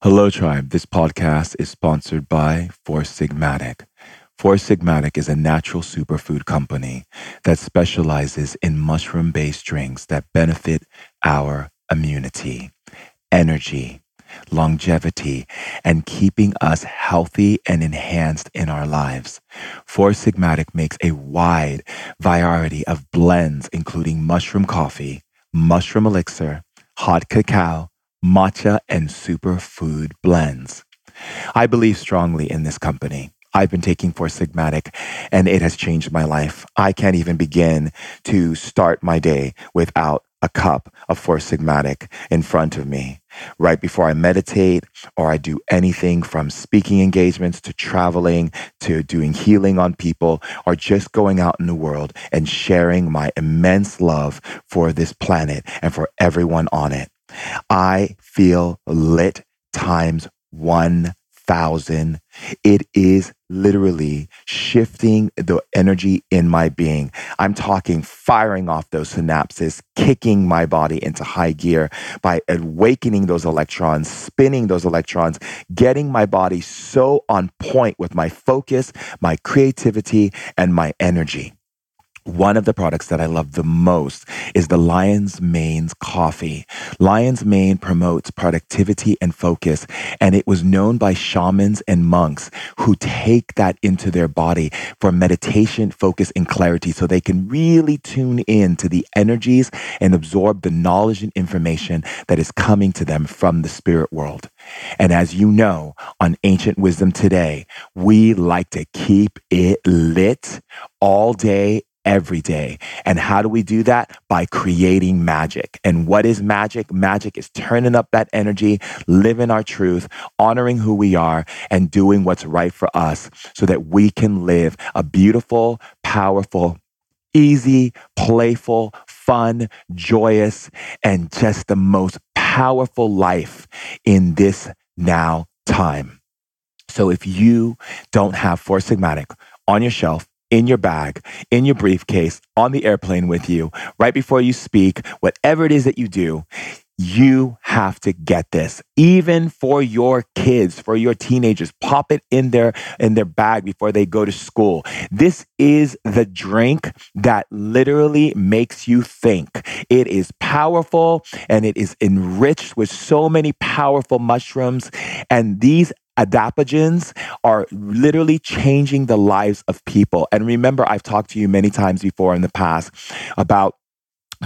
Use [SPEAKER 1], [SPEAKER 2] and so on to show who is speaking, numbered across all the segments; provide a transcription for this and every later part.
[SPEAKER 1] Hello, Tribe. This podcast is sponsored by Four Sigmatic. Four Sigmatic is a natural superfood company that specializes in mushroom based drinks that benefit our immunity, energy, longevity, and keeping us healthy and enhanced in our lives. Four Sigmatic makes a wide variety of blends, including mushroom coffee, mushroom elixir, hot cacao, matcha, and superfood blends. I believe strongly in this company. I've been taking Four Sigmatic and it has changed my life. I can't even begin to start my day without a cup of Four Sigmatic in front of me. Right before I meditate or I do anything from speaking engagements to traveling to doing healing on people or just going out in the world and sharing my immense love for this planet and for everyone on it. I feel lit times 1000. It is literally shifting the energy in my being. I'm talking firing off those synapses, kicking my body into high gear by awakening those electrons, spinning those electrons, getting my body so on point with my focus, my creativity, and my energy. One of the products that I love the most is the Lion's Mane's coffee. Lion's Mane promotes productivity and focus, and it was known by shamans and monks who take that into their body for meditation, focus, and clarity so they can really tune in to the energies and absorb the knowledge and information that is coming to them from the spirit world. And as you know, on Ancient Wisdom today, we like to keep it lit all day, every day. And how do we do that? By creating magic. And what is magic? Magic is turning up that energy, living our truth, honoring who we are, and doing what's right for us so that we can live a beautiful, powerful, easy, playful, fun, joyous, and just the most powerful life in this now time. So if you don't have Four Sigmatic on your shelf, in your bag, in your briefcase, on the airplane with you, right before you speak, whatever it is that you do, you have to get this. Even for your kids, for your teenagers, pop it in their in their bag before they go to school. This is the drink that literally makes you think. It is powerful and it is enriched with so many powerful mushrooms and these adaptogens are literally changing the lives of people. And remember, I've talked to you many times before in the past about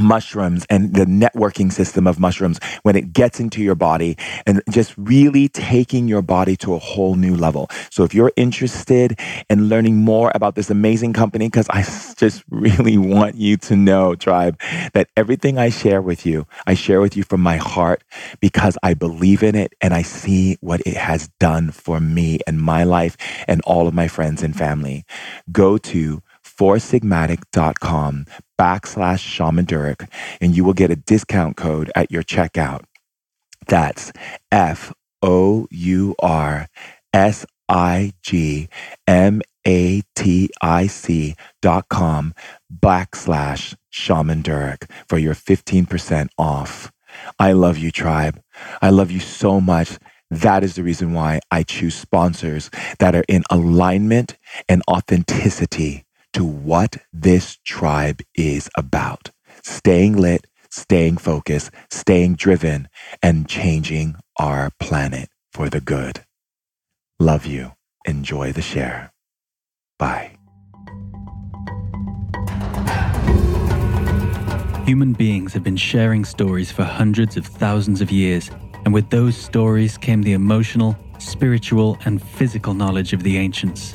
[SPEAKER 1] mushrooms and the networking system of mushrooms when it gets into your body and just really taking your body to a whole new level. So if you're interested in learning more about this amazing company, because I just really want you to know, tribe, that everything I share with you, I share with you from my heart because I believe in it and I see what it has done for me and my life and all of my friends and family. Go to foursigmatic.com backslash shaman durek and you will get a discount code at your checkout. That's F O U R S I G M A T I C dot com backslash shaman durek for your 15% off. I love you, tribe. I love you so much. That is the reason why I choose sponsors that are in alignment and authenticity to what this tribe is about staying lit, staying focused, staying driven, and changing our planet for the good. Love you. Enjoy the share. Bye.
[SPEAKER 2] Human beings have been sharing stories for hundreds of thousands of years, and with those stories came the emotional, spiritual, and physical knowledge of the ancients.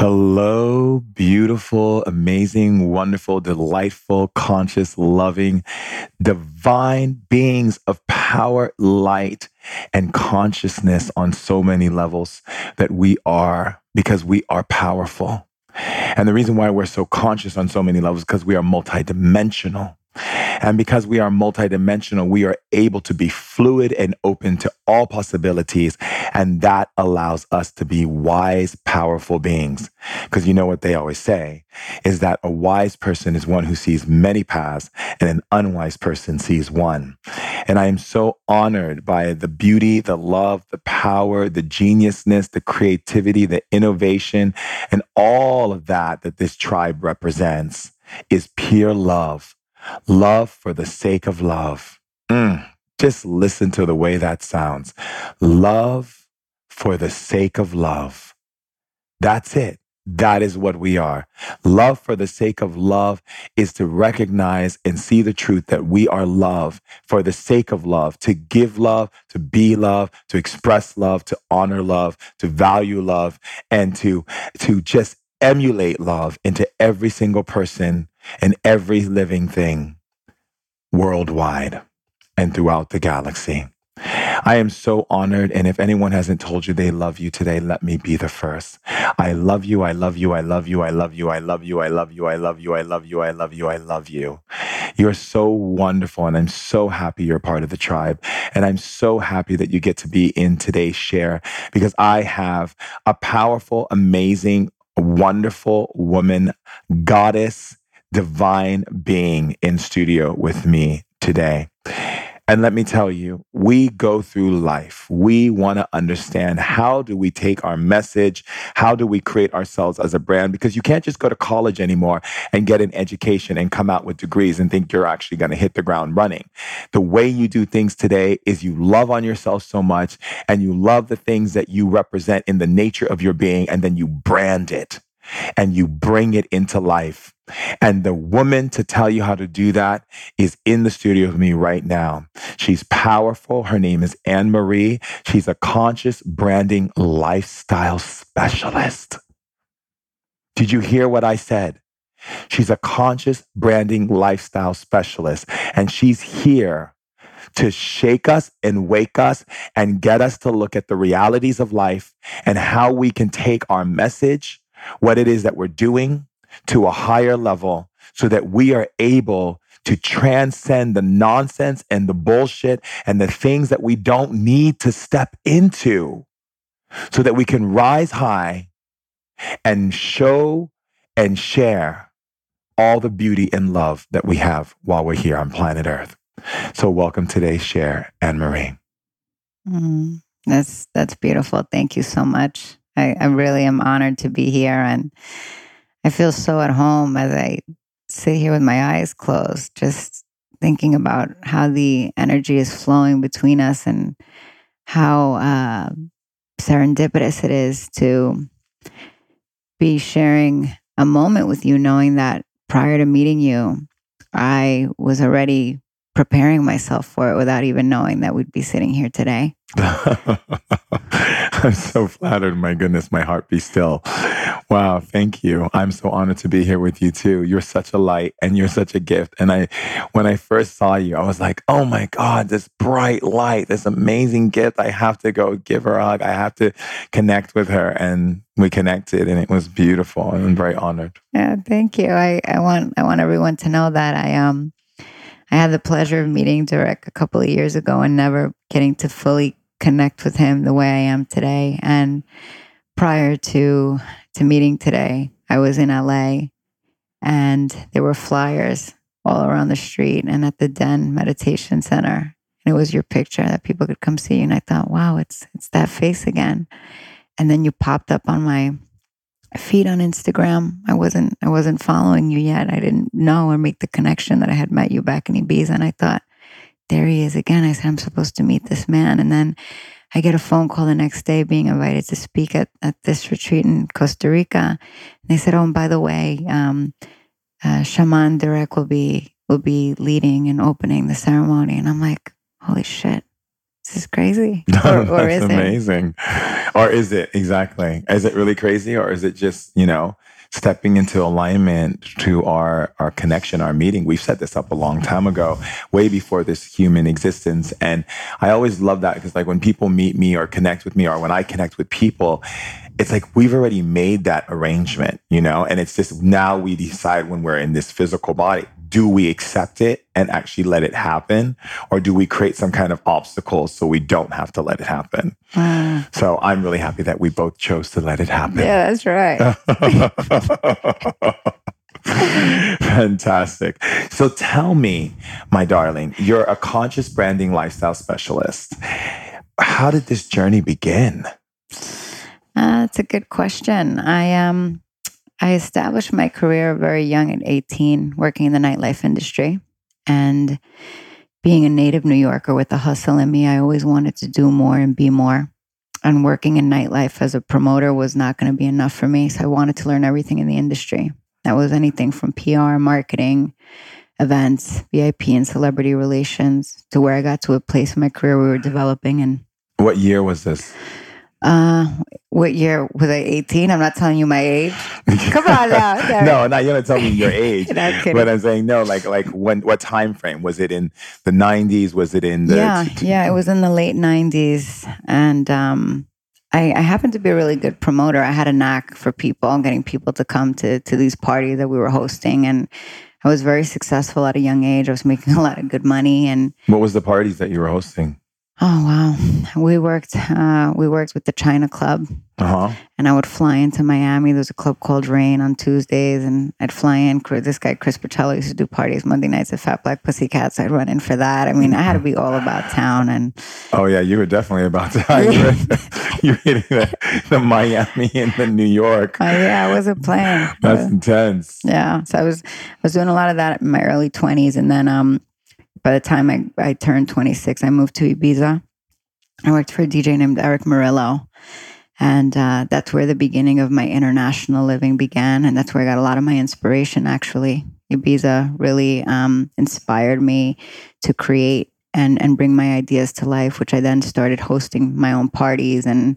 [SPEAKER 1] Hello, beautiful, amazing, wonderful, delightful, conscious, loving, divine beings of power, light, and consciousness on so many levels that we are because we are powerful. And the reason why we're so conscious on so many levels because we are multidimensional. And because we are multidimensional, we are able to be fluid and open to all possibilities. And that allows us to be wise, powerful beings. Because you know what they always say is that a wise person is one who sees many paths and an unwise person sees one. And I am so honored by the beauty, the love, the power, the geniusness, the creativity, the innovation, and all of that that this tribe represents is pure love Love for the sake of love. Mm, just listen to the way that sounds. Love for the sake of love. That's it. That is what we are. Love for the sake of love is to recognize and see the truth that we are love for the sake of love, to give love, to be love, to express love, to honor love, to value love, and to, to just emulate love into every single person and every living thing worldwide and throughout the galaxy. I am so honored. And if anyone hasn't told you they love you today, let me be the first. I love you. I love you. I love you. I love you. I love you. I love you. I love you. I love you. I love you. I love you. You're so wonderful. And I'm so happy you're part of the tribe. And I'm so happy that you get to be in today's share because I have a powerful, amazing, wonderful woman, goddess, divine being in studio with me today. And let me tell you, we go through life. We want to understand how do we take our message? How do we create ourselves as a brand? Because you can't just go to college anymore and get an education and come out with degrees and think you're actually going to hit the ground running. The way you do things today is you love on yourself so much and you love the things that you represent in the nature of your being and then you brand it and you bring it into life. And the woman to tell you how to do that is in the studio with me right now. She's powerful. Her name is Anne Marie. She's a conscious branding lifestyle specialist. Did you hear what I said? She's a conscious branding lifestyle specialist, and she's here to shake us and wake us and get us to look at the realities of life and how we can take our message what it is that we're doing to a higher level so that we are able to transcend the nonsense and the bullshit and the things that we don't need to step into so that we can rise high and show and share all the beauty and love that we have while we're here on planet Earth. So welcome today's share, Anne Marie.
[SPEAKER 3] Mm, that's that's beautiful. Thank you so much. I, I really am honored to be here. And I feel so at home as I sit here with my eyes closed, just thinking about how the energy is flowing between us and how uh, serendipitous it is to be sharing a moment with you, knowing that prior to meeting you, I was already preparing myself for it without even knowing that we'd be sitting here today.
[SPEAKER 1] I'm so flattered. My goodness, my heart be still. Wow, thank you. I'm so honored to be here with you too. You're such a light and you're such a gift. And I, when I first saw you, I was like, oh my God, this bright light, this amazing gift. I have to go give her a hug. I have to connect with her. And we connected and it was beautiful. I'm very honored.
[SPEAKER 3] Yeah, thank you. I, I want I want everyone to know that I um I had the pleasure of meeting Durek a couple of years ago and never getting to fully connect with him the way I am today. And prior to to meeting today, I was in LA and there were flyers all around the street and at the Den Meditation Center. And it was your picture that people could come see. you. And I thought, wow, it's it's that face again. And then you popped up on my feed on Instagram. I wasn't I wasn't following you yet. I didn't know or make the connection that I had met you back in Ibiza. And I thought, there he is again. I said, I'm supposed to meet this man. And then I get a phone call the next day being invited to speak at, at this retreat in Costa Rica. And they said, Oh, and by the way, um, uh, Shaman Durek will be will be leading and opening the ceremony. And I'm like, holy shit. This is crazy.
[SPEAKER 1] Or, or is amazing. It? Or is it exactly? Is it really crazy or is it just, you know, stepping into alignment to our our connection, our meeting. We've set this up a long time ago, way before this human existence. And I always love that because like when people meet me or connect with me or when I connect with people, it's like we've already made that arrangement, you know, and it's just now we decide when we're in this physical body do we accept it and actually let it happen? Or do we create some kind of obstacle so we don't have to let it happen? Mm. So I'm really happy that we both chose to let it happen.
[SPEAKER 3] Yeah, that's right.
[SPEAKER 1] Fantastic. So tell me, my darling, you're a conscious branding lifestyle specialist. How did this journey begin?
[SPEAKER 3] Uh, that's a good question. I um I established my career very young at 18, working in the nightlife industry. And being a native New Yorker with the hustle in me, I always wanted to do more and be more. And working in nightlife as a promoter was not going to be enough for me. So I wanted to learn everything in the industry. That was anything from PR, marketing, events, VIP, and celebrity relations to where I got to a place in my career we were developing. And
[SPEAKER 1] what year was this?
[SPEAKER 3] Uh, what year was I? 18? I'm not telling you my age. Come on now.
[SPEAKER 1] no, not you're not telling me your age. but I'm saying no, like like when what time frame was it in the 90s? Was it in the
[SPEAKER 3] Yeah, yeah, it was in the late 90s and um I, I happened to be a really good promoter. I had a knack for people, and getting people to come to to these parties that we were hosting and I was very successful at a young age. I was making a lot of good money and
[SPEAKER 1] What was the parties that you were hosting?
[SPEAKER 3] Oh wow, we worked. Uh, we worked with the China Club, uh-huh. and I would fly into Miami. There's a club called Rain on Tuesdays, and I'd fly in. This guy Chris Paciello used to do parties Monday nights at Fat Black Pussycats. I'd run in for that. I mean, I had to be all about town. And
[SPEAKER 1] oh yeah, you were definitely about town. you were, you were hitting the, the, Miami and the New York.
[SPEAKER 3] Oh yeah, I wasn't playing.
[SPEAKER 1] That's intense.
[SPEAKER 3] Yeah, so I was I was doing a lot of that in my early 20s, and then um by the time I, I turned 26, I moved to Ibiza. I worked for a DJ named Erick Morillo. And uh, that's where the beginning of my international living began. And that's where I got a lot of my inspiration, actually. Ibiza really um, inspired me to create and, and bring my ideas to life, which I then started hosting my own parties and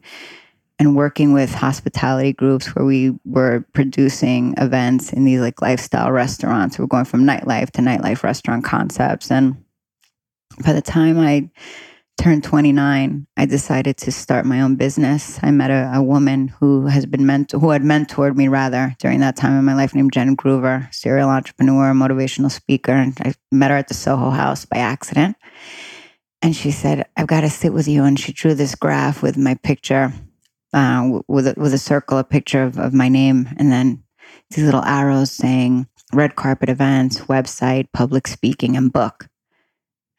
[SPEAKER 3] and working with hospitality groups where we were producing events in these like lifestyle restaurants. We're going from nightlife to nightlife restaurant concepts. And by the time I turned 29, I decided to start my own business. I met a, a woman who has been mentor, who had mentored me rather during that time in my life, named Jen Groover, serial entrepreneur, motivational speaker. And I met her at the Soho House by accident. And she said, I've got to sit with you. And she drew this graph with my picture uh, with a, with a circle, a picture of, of my name, and then these little arrows saying red carpet events, website, public speaking, and book.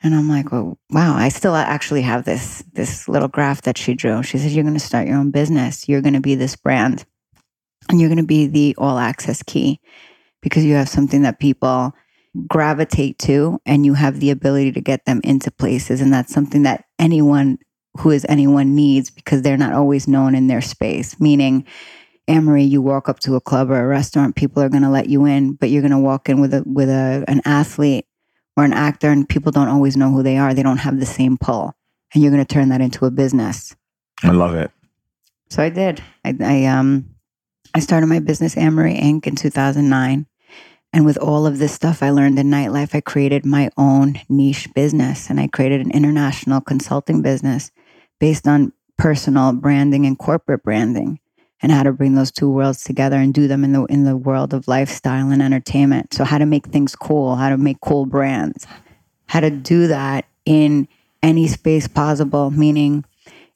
[SPEAKER 3] And I'm like, well, wow, I still actually have this this little graph that she drew. She said, You're gonna start your own business. You're gonna be this brand. And you're gonna be the all access key because you have something that people gravitate to and you have the ability to get them into places. And that's something that anyone who is anyone needs because they're not always known in their space. Meaning, Amory, you walk up to a club or a restaurant, people are going to let you in, but you're going to walk in with a with a an athlete or an actor, and people don't always know who they are. They don't have the same pull, and you're going to turn that into a business.
[SPEAKER 1] I love it.
[SPEAKER 3] So I did. I, I um I started my business Amory Inc. in 2009. And with all of this stuff I learned in nightlife, I created my own niche business and I created an international consulting business based on personal branding and corporate branding and how to bring those two worlds together and do them in the in the world of lifestyle and entertainment. So how to make things cool, how to make cool brands, how to do that in any space possible. Meaning,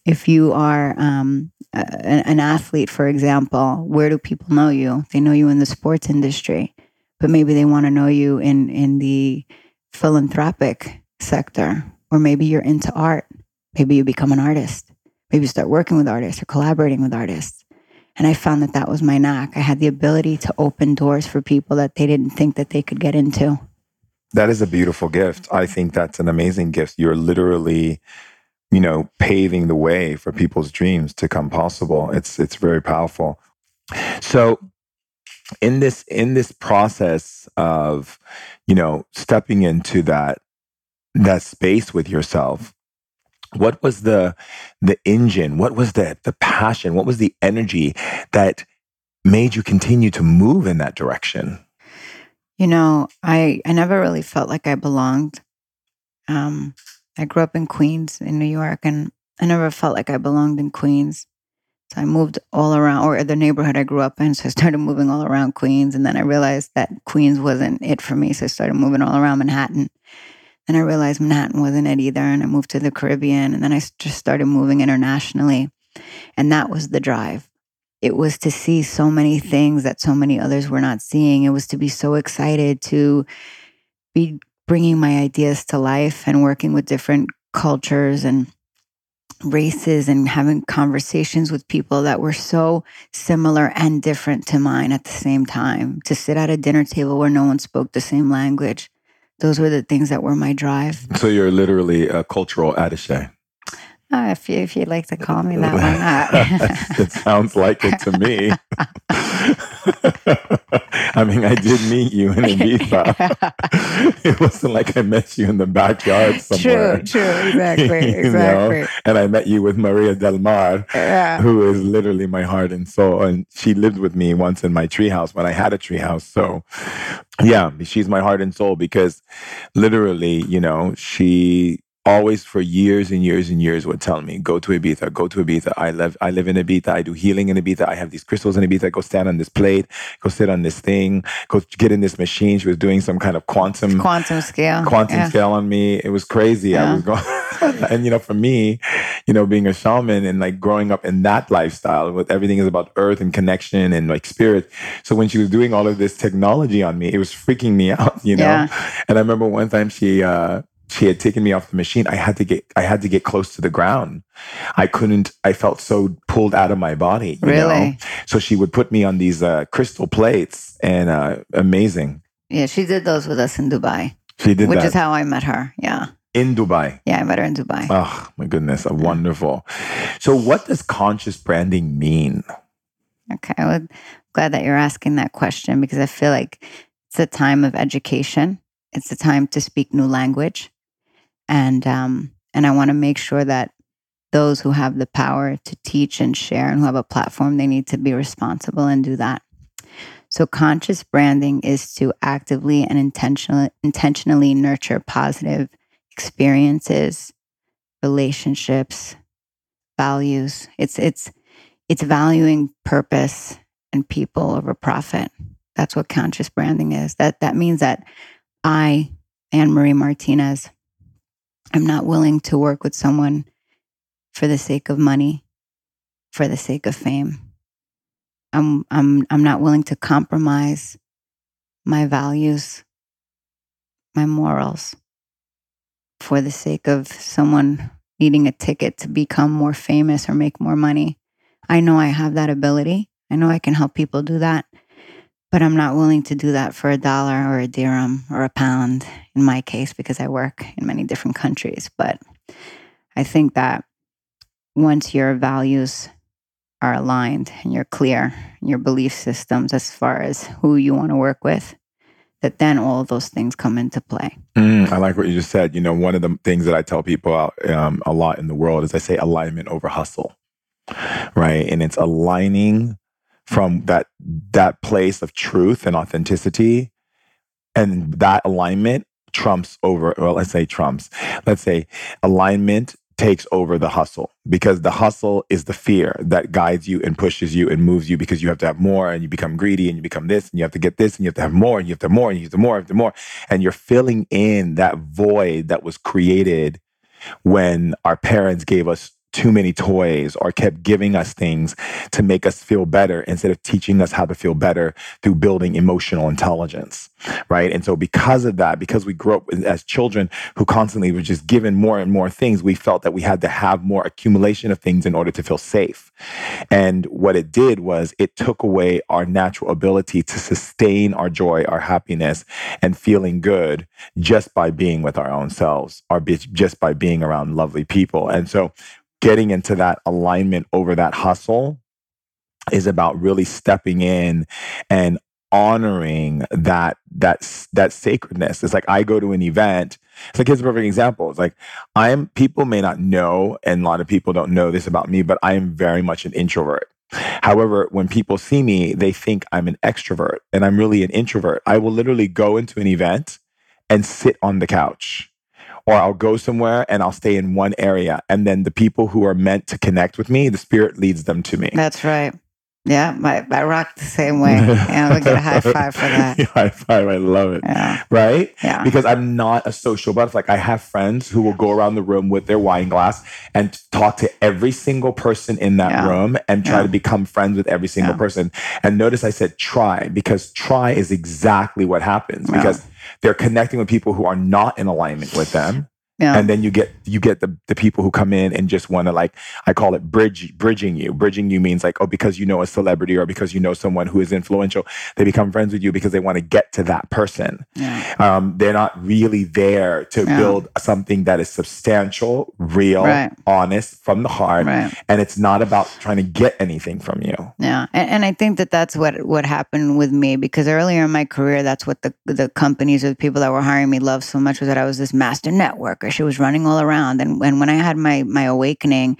[SPEAKER 3] if you are um, a, an athlete, for example, where do people know you? They know you in the sports industry, but maybe they want to know you in in the philanthropic sector, or maybe you're into art Maybe you become an artist. Maybe you start working with artists or collaborating with artists. And I found that that was my knack. I had the ability to open doors for people that they didn't think that they could get into.
[SPEAKER 1] That is a beautiful gift. I think that's an amazing gift. You're literally, you know, paving the way for people's dreams to come possible. It's it's very powerful. So in this in this process of, you know, stepping into that that space with yourself, what was the the engine what was the the passion what was the energy that made you continue to move in that direction?
[SPEAKER 3] You know, I I never really felt like I belonged. Um, I grew up in Queens, in New York, and I never felt like I belonged in Queens. So I moved all around, or the neighborhood I grew up in. So I started moving all around Queens, and then I realized that Queens wasn't it for me. So I started moving all around Manhattan. And I realized Manhattan wasn't it either, and I moved to the Caribbean, and then I just started moving internationally, and that was the drive. It was to see so many things that so many others were not seeing. It was to be so excited to be bringing my ideas to life and working with different cultures and races and having conversations with people that were so similar and different to mine at the same time. To sit at a dinner table where no one spoke the same language. Those were the things that were my drive.
[SPEAKER 1] So you're literally a cultural attaché.
[SPEAKER 3] Uh, if you if you'd like to call me that, why not?
[SPEAKER 1] it sounds like it to me. I mean, I did meet you in Ibiza. it wasn't like I met you in the backyard somewhere.
[SPEAKER 3] True, true, exactly, exactly.
[SPEAKER 1] Know? And I met you with Maria Del Mar,
[SPEAKER 3] Yeah.
[SPEAKER 1] who is literally my heart and soul. And she lived with me once in my treehouse when I had a treehouse. So, yeah, she's my heart and soul because literally, you know, she always for years and years and years would tell me, go to Ibiza, go to Ibiza. I live, I live in Ibiza. I do healing in Ibiza. I have these crystals in Ibiza. Go stand on this plate, go sit on this thing, go get in this machine. She was doing some kind of quantum
[SPEAKER 3] Quantum scale.
[SPEAKER 1] quantum
[SPEAKER 3] yeah.
[SPEAKER 1] scale on me. It was crazy. I was going, and you know, for me, you know, being a shaman and like growing up in that lifestyle, with everything is about earth and connection and like spirit. So when she was doing all of this technology on me, it was freaking me out, you know.
[SPEAKER 3] Yeah.
[SPEAKER 1] And I remember one time she uh she had taken me off the machine. I had to get I had to get close to the ground. I couldn't. I felt so pulled out of my body. you know?
[SPEAKER 3] Really?
[SPEAKER 1] So she would put me on these uh, crystal plates, and uh, amazing.
[SPEAKER 3] Yeah, she did those with us in Dubai,
[SPEAKER 1] She did
[SPEAKER 3] which
[SPEAKER 1] that
[SPEAKER 3] is how I met her. Yeah.
[SPEAKER 1] in Dubai.
[SPEAKER 3] Yeah, I met her in Dubai.
[SPEAKER 1] Oh my goodness, wonderful. So, what does conscious branding mean?
[SPEAKER 3] Okay. Well, glad that you're asking that question because I feel like it's a time of education. It's a time to speak new language. And um, and I want to make sure that those who have the power to teach and share and who have a platform, they need to be responsible and do that. So conscious branding is to actively and intentionally intentionally nurture positive experiences, relationships, values. It's it's it's valuing purpose and people over profit. That's what conscious branding is. That that means that I, Anne Marie Martinez, am not willing to work with someone for the sake of money, for the sake of fame. I'm I'm I'm not willing to compromise my values, my morals for the sake of someone needing a ticket to become more famous or make more money. I know I have that ability. I know I can help people do that, but I'm not willing to do that for a dollar or a dirham or a pound in my case because I work in many different countries. But I think that once your values are aligned and you're clear in your belief systems as far as who you want to work with, that then all of those things come into play.
[SPEAKER 1] Mm, I like what you just said. You know, one of the things that I tell people um, a lot in the world is I say alignment over hustle, right? And it's aligning from that that place of truth and authenticity, and that alignment trumps over. Well, let's say trumps. Let's say alignment takes over the hustle because the hustle is the fear that guides you and pushes you and moves you because you have to have more and you become greedy and you become this and you have to get this and you have to have more and you have to have more and you have to more and you have to have more and you're filling in that void that was created when our parents gave us too many toys or kept giving us things to make us feel better instead of teaching us how to feel better through building emotional intelligence right? And so because of that because we grew up as children who constantly were just given more and more things we felt that we had to have more accumulation of things in order to feel safe. And what it did was it took away our natural ability to sustain our joy our happiness and feeling good just by being with our own selves or just by being around lovely people. And so getting into that alignment over that hustle is about really stepping in and honoring that that that sacredness. It's like I go to an event. It's like here's a perfect example. It's like I'm people may not know, and a lot of people don't know this about me, but I am very much an introvert. However, when people see me, they think I'm an extrovert and I'm really an introvert. I will literally go into an event and sit on the couch. Or I'll go somewhere and I'll stay in one area. And then the people who are meant to connect with me, the spirit leads them to me.
[SPEAKER 3] That's right. Yeah, my, I rock the same way. Yeah, we get a high five for that.
[SPEAKER 1] high five. I love it.
[SPEAKER 3] Yeah.
[SPEAKER 1] Right?
[SPEAKER 3] Yeah.
[SPEAKER 1] Because I'm not a social butterfly. Like I have friends who will go around the room with their wine glass and talk to every single person in that
[SPEAKER 3] Yeah.
[SPEAKER 1] room and try
[SPEAKER 3] Yeah.
[SPEAKER 1] to become friends with every single
[SPEAKER 3] Yeah.
[SPEAKER 1] person. And notice I said try because try is exactly what happens
[SPEAKER 3] Yeah.
[SPEAKER 1] because they're connecting with people who are not in alignment with them.
[SPEAKER 3] Yeah.
[SPEAKER 1] And then you get you get the, the people who come in and just want to like I call it bridge bridging you. Bridging you means like oh because you know a celebrity or because you know someone who is influential, they become friends with you because they want to get to that person.
[SPEAKER 3] yeah.
[SPEAKER 1] Um, they're not really there to
[SPEAKER 3] Yeah.
[SPEAKER 1] build something that is substantial, real,
[SPEAKER 3] Right.
[SPEAKER 1] honest from the heart,
[SPEAKER 3] Right.
[SPEAKER 1] and it's not about trying to get anything from you.
[SPEAKER 3] Yeah, and, and I think that that's what what happened with me because earlier in my career, that's what the the companies or the people that were hiring me loved so much was that I was this master networker. She was running all around, and when I had my my awakening,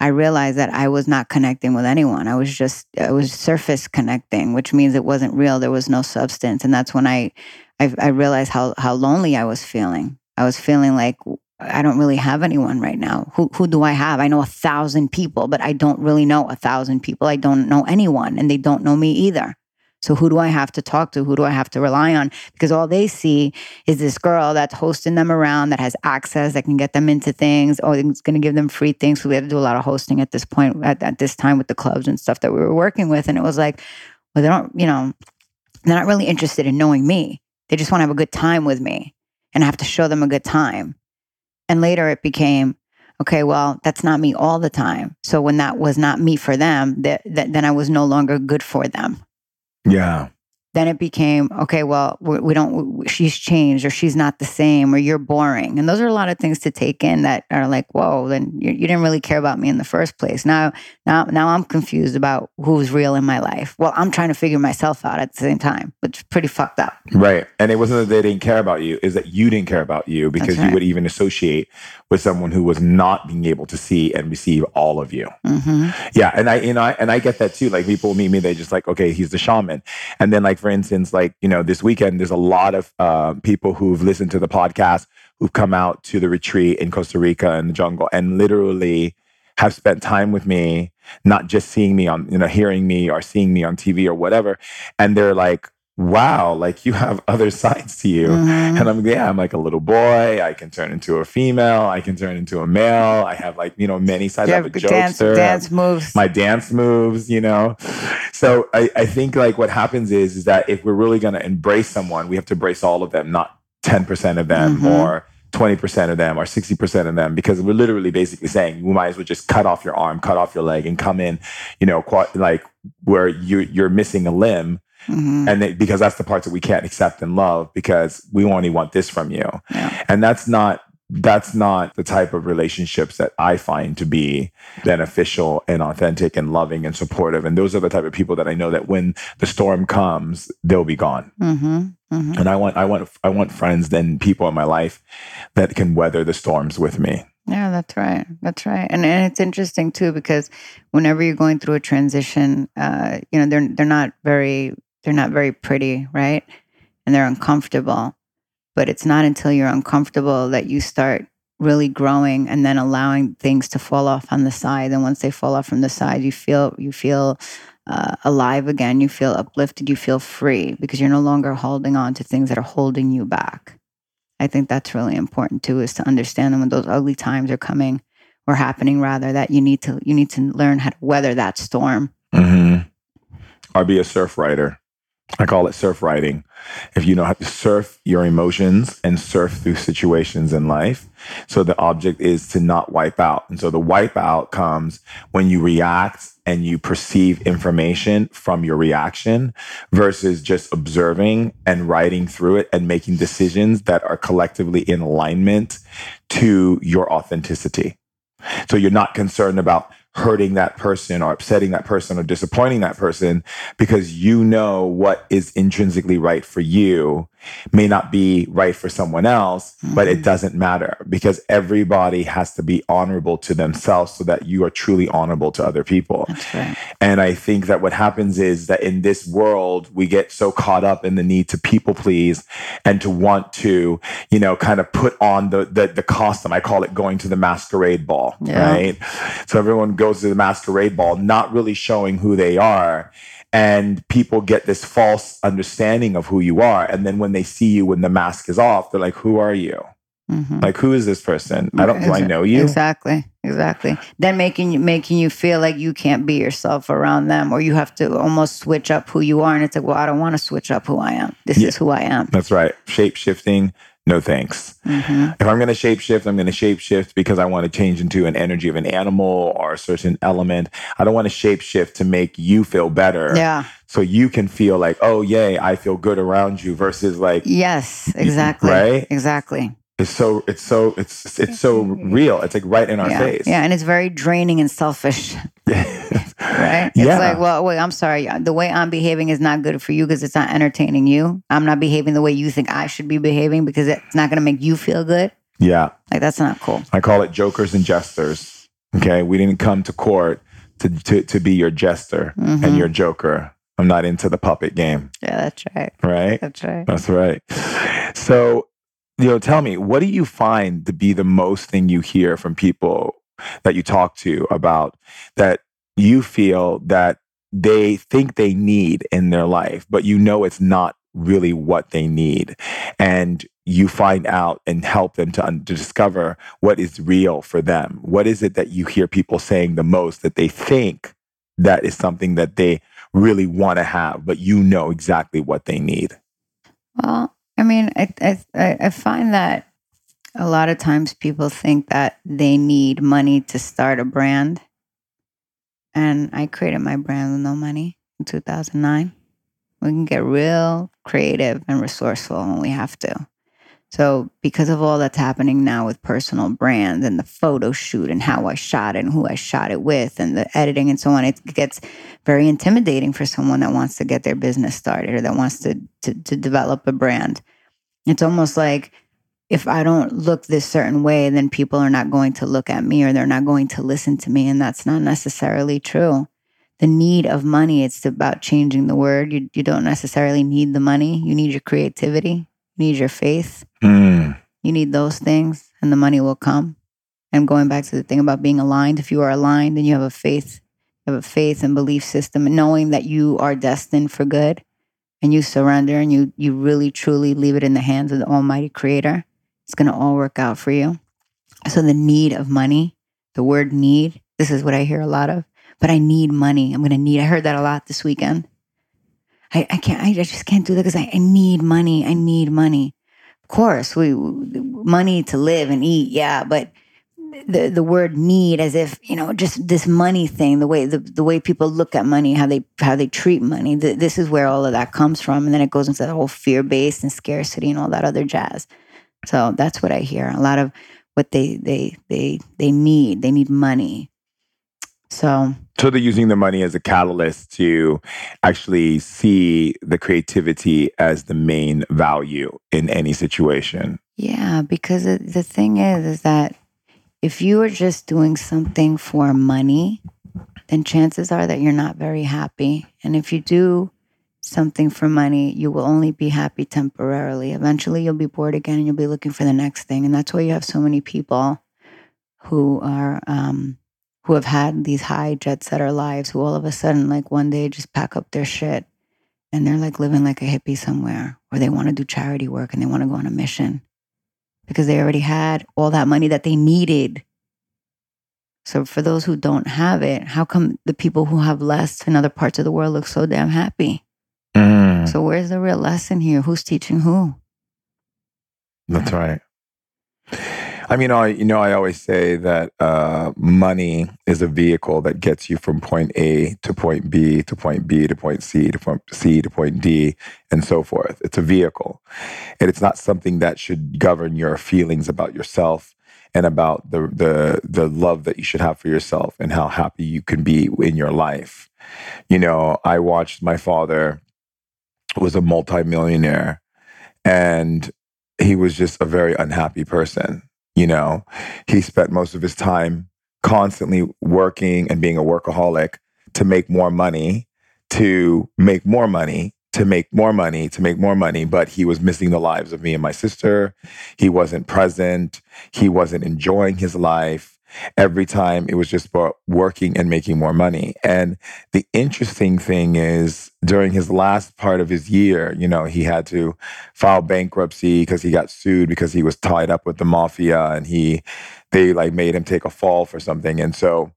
[SPEAKER 3] I realized that I was not connecting with anyone. I was just I was surface connecting, which means it wasn't real. There was no substance, and that's when I I, I realized how how lonely I was feeling. I was feeling like I don't really have anyone right now. Who who do I have? I know a thousand people, but I don't really know a thousand people. I don't know anyone, and they don't know me either. So who do I have to talk to? Who do I have to rely on? Because all they see is this girl that's hosting them around, that has access, that can get them into things. Oh, it's going to give them free things. So we had to do a lot of hosting at this point, at, at this time with the clubs and stuff that we were working with. And it was like, well, they don't, you know, they're not really interested in knowing me. They just want to have a good time with me, and I have to show them a good time. And later it became, okay, well, that's not me all the time. So when that was not me for them, that, that then I was no longer good for them.
[SPEAKER 1] Yeah.
[SPEAKER 3] Then it became, okay, well, we, don't, she's changed or she's not the same or you're boring. And those are a lot of things to take in that are like, whoa, then you, you didn't really care about me in the first place. Now, now, now I'm confused about who's real in my life. Well, I'm trying to figure myself out at the same time, which is pretty fucked up.
[SPEAKER 1] Right. And it wasn't that they didn't care about you, is that you didn't care about you because
[SPEAKER 3] That's
[SPEAKER 1] you would even associate with someone who was not being able to see and receive all of you.
[SPEAKER 3] hmm
[SPEAKER 1] Yeah, and I you know and I get that too. Like people meet me, they just like, okay, he's the shaman. And then like for instance, like you know, this weekend there's a lot of uh, people who've listened to the podcast who've come out to the retreat in Costa Rica in the jungle and literally have spent time with me, not just seeing me on you know hearing me or seeing me on TV or whatever, and they're like. Wow, like you have other sides to you.
[SPEAKER 3] Mhm.
[SPEAKER 1] And I'm yeah, I'm like a little boy. I can turn into a female. I can turn into a male. I have like, you know, many sides.
[SPEAKER 3] You
[SPEAKER 1] I
[SPEAKER 3] have
[SPEAKER 1] have a
[SPEAKER 3] dance,
[SPEAKER 1] jokester.
[SPEAKER 3] Dance moves.
[SPEAKER 1] my dance moves, you know. So I, I think like what happens is is that if we're really gonna embrace someone, we have to embrace all of them, not 10% of them
[SPEAKER 3] Mhm.
[SPEAKER 1] or 20% of them or 60% of them, because we're literally basically saying you might as well just cut off your arm, cut off your leg, and come in, you know, like where you you're missing a limb,
[SPEAKER 3] Mhm.
[SPEAKER 1] and they, because that's the parts that we can't accept and love because we only want this from you
[SPEAKER 3] Yeah.
[SPEAKER 1] and that's not that's not the type of relationships that I find to be beneficial and authentic and loving and supportive. And those are the type of people that I know that when the storm comes, they'll be gone.
[SPEAKER 3] Mhm. Mhm.
[SPEAKER 1] And I want I want I want friends and people in my life that can weather the storms with me.
[SPEAKER 3] Yeah, that's right. That's right. And and it's interesting too because whenever you're going through a transition, uh, you know, they're they're not very they're not very pretty, right? And they're uncomfortable. But it's not until you're uncomfortable that you start really growing and then allowing things to fall off on the side. And once they fall off from the side, you feel you feel uh, alive again. You feel uplifted. You feel free because you're no longer holding on to things that are holding you back. I think that's really important too, is to understand that when those ugly times are coming or happening, rather that you need to you need to learn how to weather that storm.
[SPEAKER 1] Mm-hmm. Or be a surf writer. I call it surf writing. If you know how to surf your emotions and surf through situations in life. So the object is to not wipe out. And so the wipe out comes when you react and you perceive information from your reaction versus just observing and writing through it and making decisions that are collectively in alignment to your authenticity. So you're not concerned about hurting that person or upsetting that person or disappointing that person because you know what is intrinsically right for you may not be right for someone else, mm-hmm. but it mm-hmm. doesn't matter because everybody has to be honorable to themselves so that you are truly honorable to other people.
[SPEAKER 3] Right.
[SPEAKER 1] And I think that what happens is that in this world, we get so caught up in the need to people please and to want to, you know, kind of put on the, the, the costume. I call it going to the masquerade ball, yeah. right? So everyone goes to the masquerade ball, not really showing who they are and people get this false understanding of who you are. And then when they see you when the mask is off they're like who are you? Mm-hmm. like who is this person? I don't do i know you.
[SPEAKER 3] exactly exactly. Then making you making you feel like you can't be yourself around them or you have to almost switch up who you are and it's like well i don't want to switch up who i am. This yeah. is who i am.
[SPEAKER 1] That's right. Shape shifting no thanks. Mm-hmm. If I'm going to shapeshift, I'm going to shapeshift because I want to change into an energy of an animal or a certain element. I don't want to shapeshift to make you feel better.
[SPEAKER 3] Yeah.
[SPEAKER 1] So you can feel like, oh, yay, I feel good around you versus like,
[SPEAKER 3] yes, exactly.
[SPEAKER 1] Right?
[SPEAKER 3] Exactly.
[SPEAKER 1] It's so, it's so, it's, it's so real. It's like right in our
[SPEAKER 3] yeah.
[SPEAKER 1] face.
[SPEAKER 3] Yeah. And it's very draining and selfish. right? It's
[SPEAKER 1] yeah.
[SPEAKER 3] like, well, wait, I'm sorry. The way I'm behaving is not good for you because it's not entertaining you. I'm not behaving the way you think I should be behaving because it's not going to make you feel good.
[SPEAKER 1] Yeah.
[SPEAKER 3] Like, that's not cool.
[SPEAKER 1] I call it jokers and jesters. Okay. We didn't come to court to, to, to be your jester mm-hmm. and your joker. I'm not into the puppet game.
[SPEAKER 3] Yeah, that's right.
[SPEAKER 1] Right?
[SPEAKER 3] That's right.
[SPEAKER 1] That's right. So, you know, tell me, what do you find to be the most thing you hear from people that you talk to about that you feel that they think they need in their life, but you know it's not really what they need. And you find out and help them to, to discover what is real for them. What is it that you hear people saying the most that they think that is something that they really want to have, but you know exactly what they need?
[SPEAKER 3] Well, I mean, I, I, I find that a lot of times people think that they need money to start a brand and I created my brand with no money in 2009. We can get real creative and resourceful when we have to. So, because of all that's happening now with personal brands and the photo shoot and how I shot it and who I shot it with and the editing and so on, it gets very intimidating for someone that wants to get their business started or that wants to, to, to develop a brand. It's almost like if I don't look this certain way, then people are not going to look at me or they're not going to listen to me. And that's not necessarily true. The need of money, it's about changing the word. You, you don't necessarily need the money. You need your creativity, you need your faith. Mm. You need those things, and the money will come. And going back to the thing about being aligned, if you are aligned and you have a faith, you have a faith and belief system, and knowing that you are destined for good, and you surrender and you you really truly leave it in the hands of the Almighty Creator, it's going to all work out for you. So, the need of money, the word need, this is what I hear a lot of, but I need money. I'm going to need, I heard that a lot this weekend. I, I can't, I just can't do that because I, I need money. I need money. Of course, we, money to live and eat. Yeah. But the, the word need as if, you know, just this money thing, the way, the, the way people look at money, how they, how they treat money. The, this is where all of that comes from. And then it goes into the whole fear based and scarcity and all that other jazz. So that's what I hear. A lot of what they they they they need. They need money. So
[SPEAKER 1] so they're using the money as a catalyst to actually see the creativity as the main value in any situation.
[SPEAKER 3] Yeah, because the thing is is that if you are just doing something for money, then chances are that you're not very happy. And if you do something for money, you will only be happy temporarily. Eventually, you'll be bored again and you'll be looking for the next thing. And that's why you have so many people who are, um, who have had these high jet setter lives who all of a sudden, like one day, just pack up their shit and they're like living like a hippie somewhere or they want to do charity work and they want to go on a mission because they already had all that money that they needed. So, for those who don't have it, how come the people who have less in other parts of the world look so damn happy? Mm. So where's the real lesson here? Who's teaching who?
[SPEAKER 1] That's right. I mean, I you know I always say that uh, money is a vehicle that gets you from point A to point B to point B to point C to point C to point D and so forth. It's a vehicle, and it's not something that should govern your feelings about yourself and about the the the love that you should have for yourself and how happy you can be in your life. You know, I watched my father was a multimillionaire and he was just a very unhappy person. You know, he spent most of his time constantly working and being a workaholic to make more money, to make more money, to make more money, to make more money, but he was missing the lives of me and my sister. He wasn't present. He wasn't enjoying his life. Every time it was just about working and making more money. And the interesting thing is during his last part of his year, you know, he had to file bankruptcy because he got sued because he was tied up with the mafia and he, they like made him take a fall for something. And so,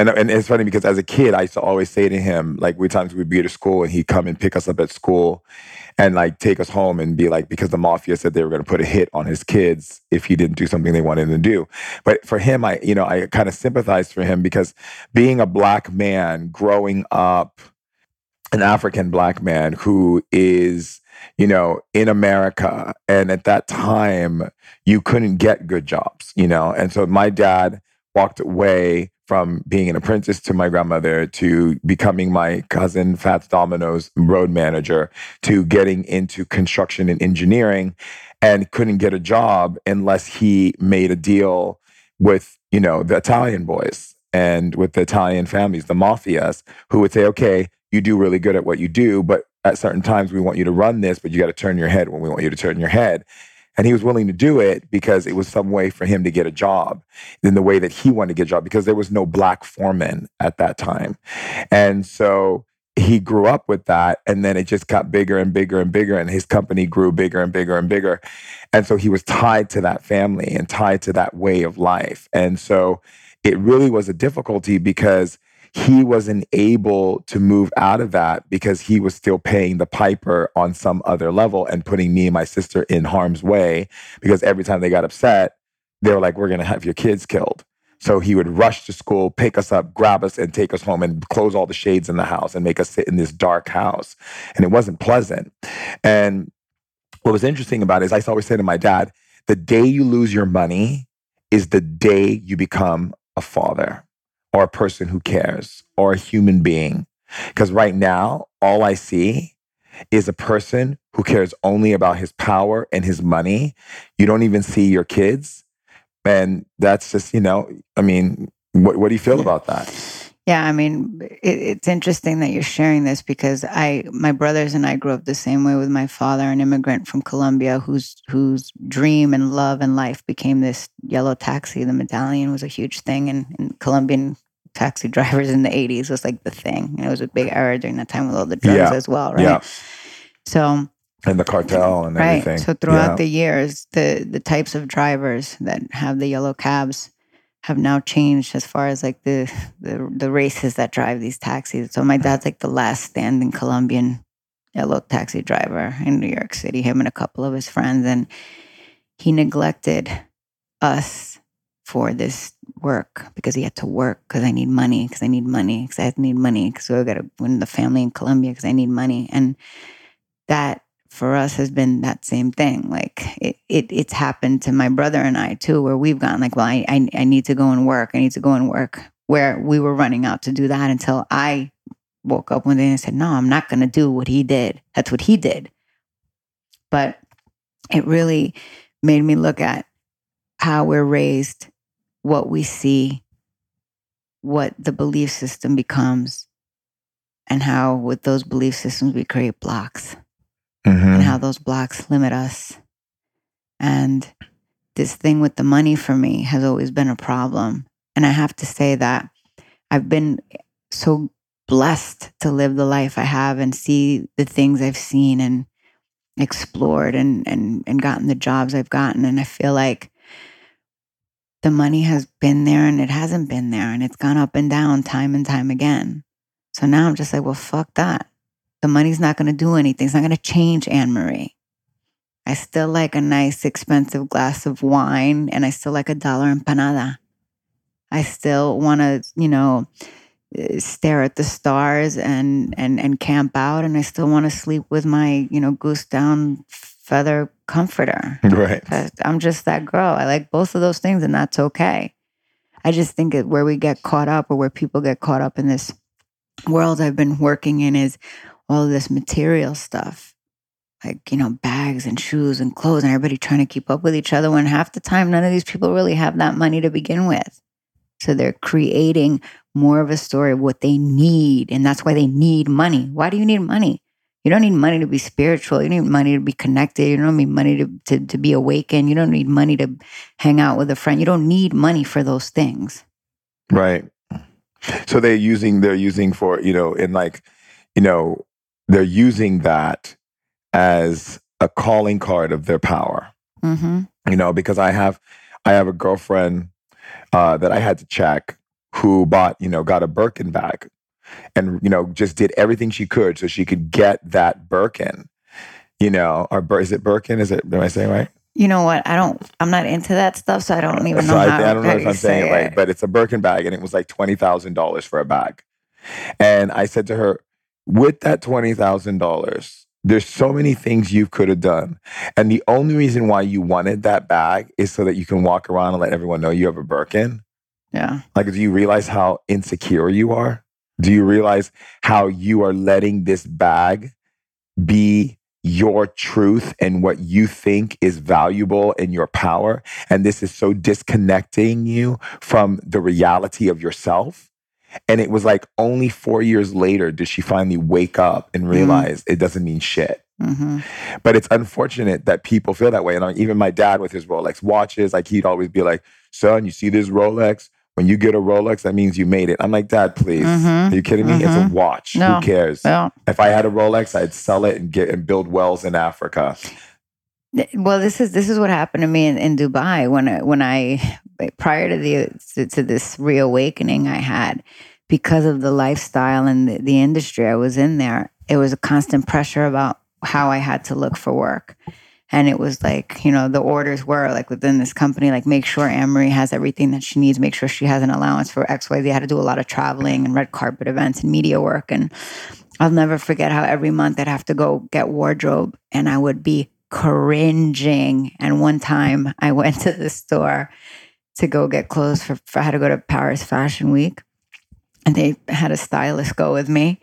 [SPEAKER 1] and, and it's funny because as a kid, I used to always say to him, like, we times we'd be at school and he'd come and pick us up at school and like take us home and be like, because the mafia said they were going to put a hit on his kids if he didn't do something they wanted him to do. But for him, I, you know, I kind of sympathized for him because being a black man growing up, an African black man who is, you know, in America. And at that time, you couldn't get good jobs, you know? And so my dad walked away from being an apprentice to my grandmother to becoming my cousin Fats Domino's road manager to getting into construction and engineering and couldn't get a job unless he made a deal with, you know, the Italian boys and with the Italian families, the mafias, who would say, okay, you do really good at what you do, but at certain times we want you to run this, but you got to turn your head when we want you to turn your head. And he was willing to do it because it was some way for him to get a job in the way that he wanted to get a job because there was no black foreman at that time. And so he grew up with that and then it just got bigger and bigger and bigger and his company grew bigger and bigger and bigger. And so he was tied to that family and tied to that way of life. And so it really was a difficulty because he wasn't able to move out of that because he was still paying the piper on some other level and putting me and my sister in harm's way because every time they got upset, they were like, We're going to have your kids killed. So he would rush to school, pick us up, grab us, and take us home and close all the shades in the house and make us sit in this dark house. And it wasn't pleasant. And what was interesting about it is I always say to my dad, the day you lose your money is the day you become a father or a person who cares or a human being. Because right now, all I see is a person who cares only about his power and his money. You don't even see your kids. And that's just, you know, I mean, what, what do you feel about that?
[SPEAKER 3] Yeah, I mean, it, it's interesting that you're sharing this because I, my brothers and I grew up the same way with my father, an immigrant from Colombia, whose whose dream and love and life became this yellow taxi. The medallion was a huge thing, and, and Colombian taxi drivers in the 80s was like the thing. And it was a big era during that time with all the drugs
[SPEAKER 1] Yeah.
[SPEAKER 3] as well, right?
[SPEAKER 1] Yeah.
[SPEAKER 3] So
[SPEAKER 1] And the cartel and
[SPEAKER 3] right.
[SPEAKER 1] everything.
[SPEAKER 3] So throughout
[SPEAKER 1] Yeah.
[SPEAKER 3] the years, the the types of drivers that have the yellow cabs have now changed as far as like the the, the races that drive these taxis. So my dad's like the last standing Colombian yellow taxi driver in New York City, him and a couple of his friends. And he neglected us for this work because he had to work because I need money, because I need money, because I need money, because we got to win the family in Colombia because I need money. And that for us has been that same thing. Like it, it it's happened to my brother and I too, where we've gone like, well, I, I I need to go and work. I need to go and work. Where we were running out to do that until I woke up one day and said, no, I'm not going to do what he did. That's what he did. But it really made me look at how we're raised, what we see, what the belief system becomes, and how with those belief systems we create blocks
[SPEAKER 1] Mhm.
[SPEAKER 3] and how those blocks limit us. And this thing with the money for me has always been a problem. And I have to say that I've been so blessed to live the life I have and see the things I've seen and explored and and and gotten the jobs I've gotten. And I feel like the money has been there and it hasn't been there and it's gone up and down time and time again. So now I'm just like, well, fuck that. The money's not going to do anything. It's not going to change Anne Marie. I still like a nice, expensive glass of wine and I still like a dollar empanada. I still want to, you know, uh, stare at the stars and and and camp out and I still want to sleep with my, you know, goose down feather comforter.
[SPEAKER 1] Right.
[SPEAKER 3] I'm just that girl. I like both of those things, and that's okay. I just think that where we get caught up, or where people get caught up in this world I've been working in, is all of this material stuff, like you know, bags and shoes and clothes, and everybody trying to keep up with each other. When half the time, none of these people really have that money to begin with, so they're creating more of a story of what they need, and that's why they need money. Why do you need money? You don't need money to be spiritual. You need money to be connected. You don't need money to, to, to be awakened. You don't need money to hang out with a friend. You don't need money for those things.
[SPEAKER 1] Right. So they're using they're using for, you know, in like, you know, they're using that as a calling card of their power.
[SPEAKER 3] Mm-hmm.
[SPEAKER 1] You know, because I have I have a girlfriend uh, that I had to check who bought, you know, got a Birkin bag and, you know, just did everything she could so she could get that Birkin. You know, or is it Birkin? Is it am I saying right?
[SPEAKER 3] You know what? I don't. I'm not into that stuff, so I don't even know
[SPEAKER 1] I,
[SPEAKER 3] how.
[SPEAKER 1] I don't know if I'm saying
[SPEAKER 3] say
[SPEAKER 1] it right, but it's a Birkin bag and it was like $20,000 for a bag. And I said to her, with that $20,000, there's so many things you could have done. And the only reason why you wanted that bag is so that you can walk around and let everyone know you have a Birkin.
[SPEAKER 3] Yeah.
[SPEAKER 1] Like, do you realize how insecure you are? Do you realize how you are letting this bag be your truth and what you think is valuable in your power? And this is so disconnecting you from the reality of yourself. And it was like only four years later did she finally wake up and realize it doesn't mean shit.
[SPEAKER 3] Mm-hmm.
[SPEAKER 1] But it's unfortunate that people feel that way. And uh, even my dad with his Rolex watches, like he'd always be like, son, you see this Rolex? When you get a Rolex, that means you made it. I'm like, Dad, please.
[SPEAKER 3] Mhm.
[SPEAKER 1] Are you kidding me? It's a
[SPEAKER 3] Mhm.
[SPEAKER 1] watch.
[SPEAKER 3] No.
[SPEAKER 1] Who cares?
[SPEAKER 3] Well,
[SPEAKER 1] If I had a Rolex, I'd sell it and get and build wells in Africa.
[SPEAKER 3] well, this is this is what happened to me in, in Dubai when I, when I prior to the to, this reawakening I had because of the lifestyle and the, the industry I was in there. It was a constant pressure about how I had to look for work. And it was like, you know, the orders were like within this company, like make sure Anne-Marie has everything that she needs, make sure she has an allowance for XYZ. I had to do a lot of traveling and red carpet events and media work. And I'll never forget how every month I'd have to go get wardrobe and I would be cringing. And one time I went to the store to go get clothes for, for I had to go to Paris Fashion Week. And they had a stylist go with me.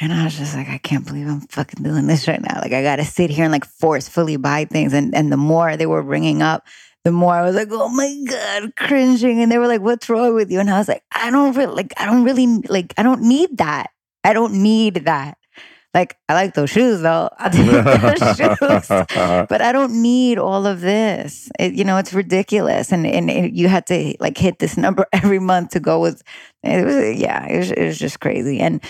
[SPEAKER 3] And I was just like, I can't believe I'm fucking doing this right now. Like, I got to sit here and like forcefully buy things. And and the more they were bringing up, the more I was like, oh my god, cringing. And they were like, what's wrong with you? And I was like, I don't really like. I don't really like. I don't need that. I don't need that. Like, I like those shoes though. I take those shoes but I don't need all of this. It, you know, it's ridiculous, and and it, you had to like hit this number every month to go with. It was yeah, it was, it was just crazy, and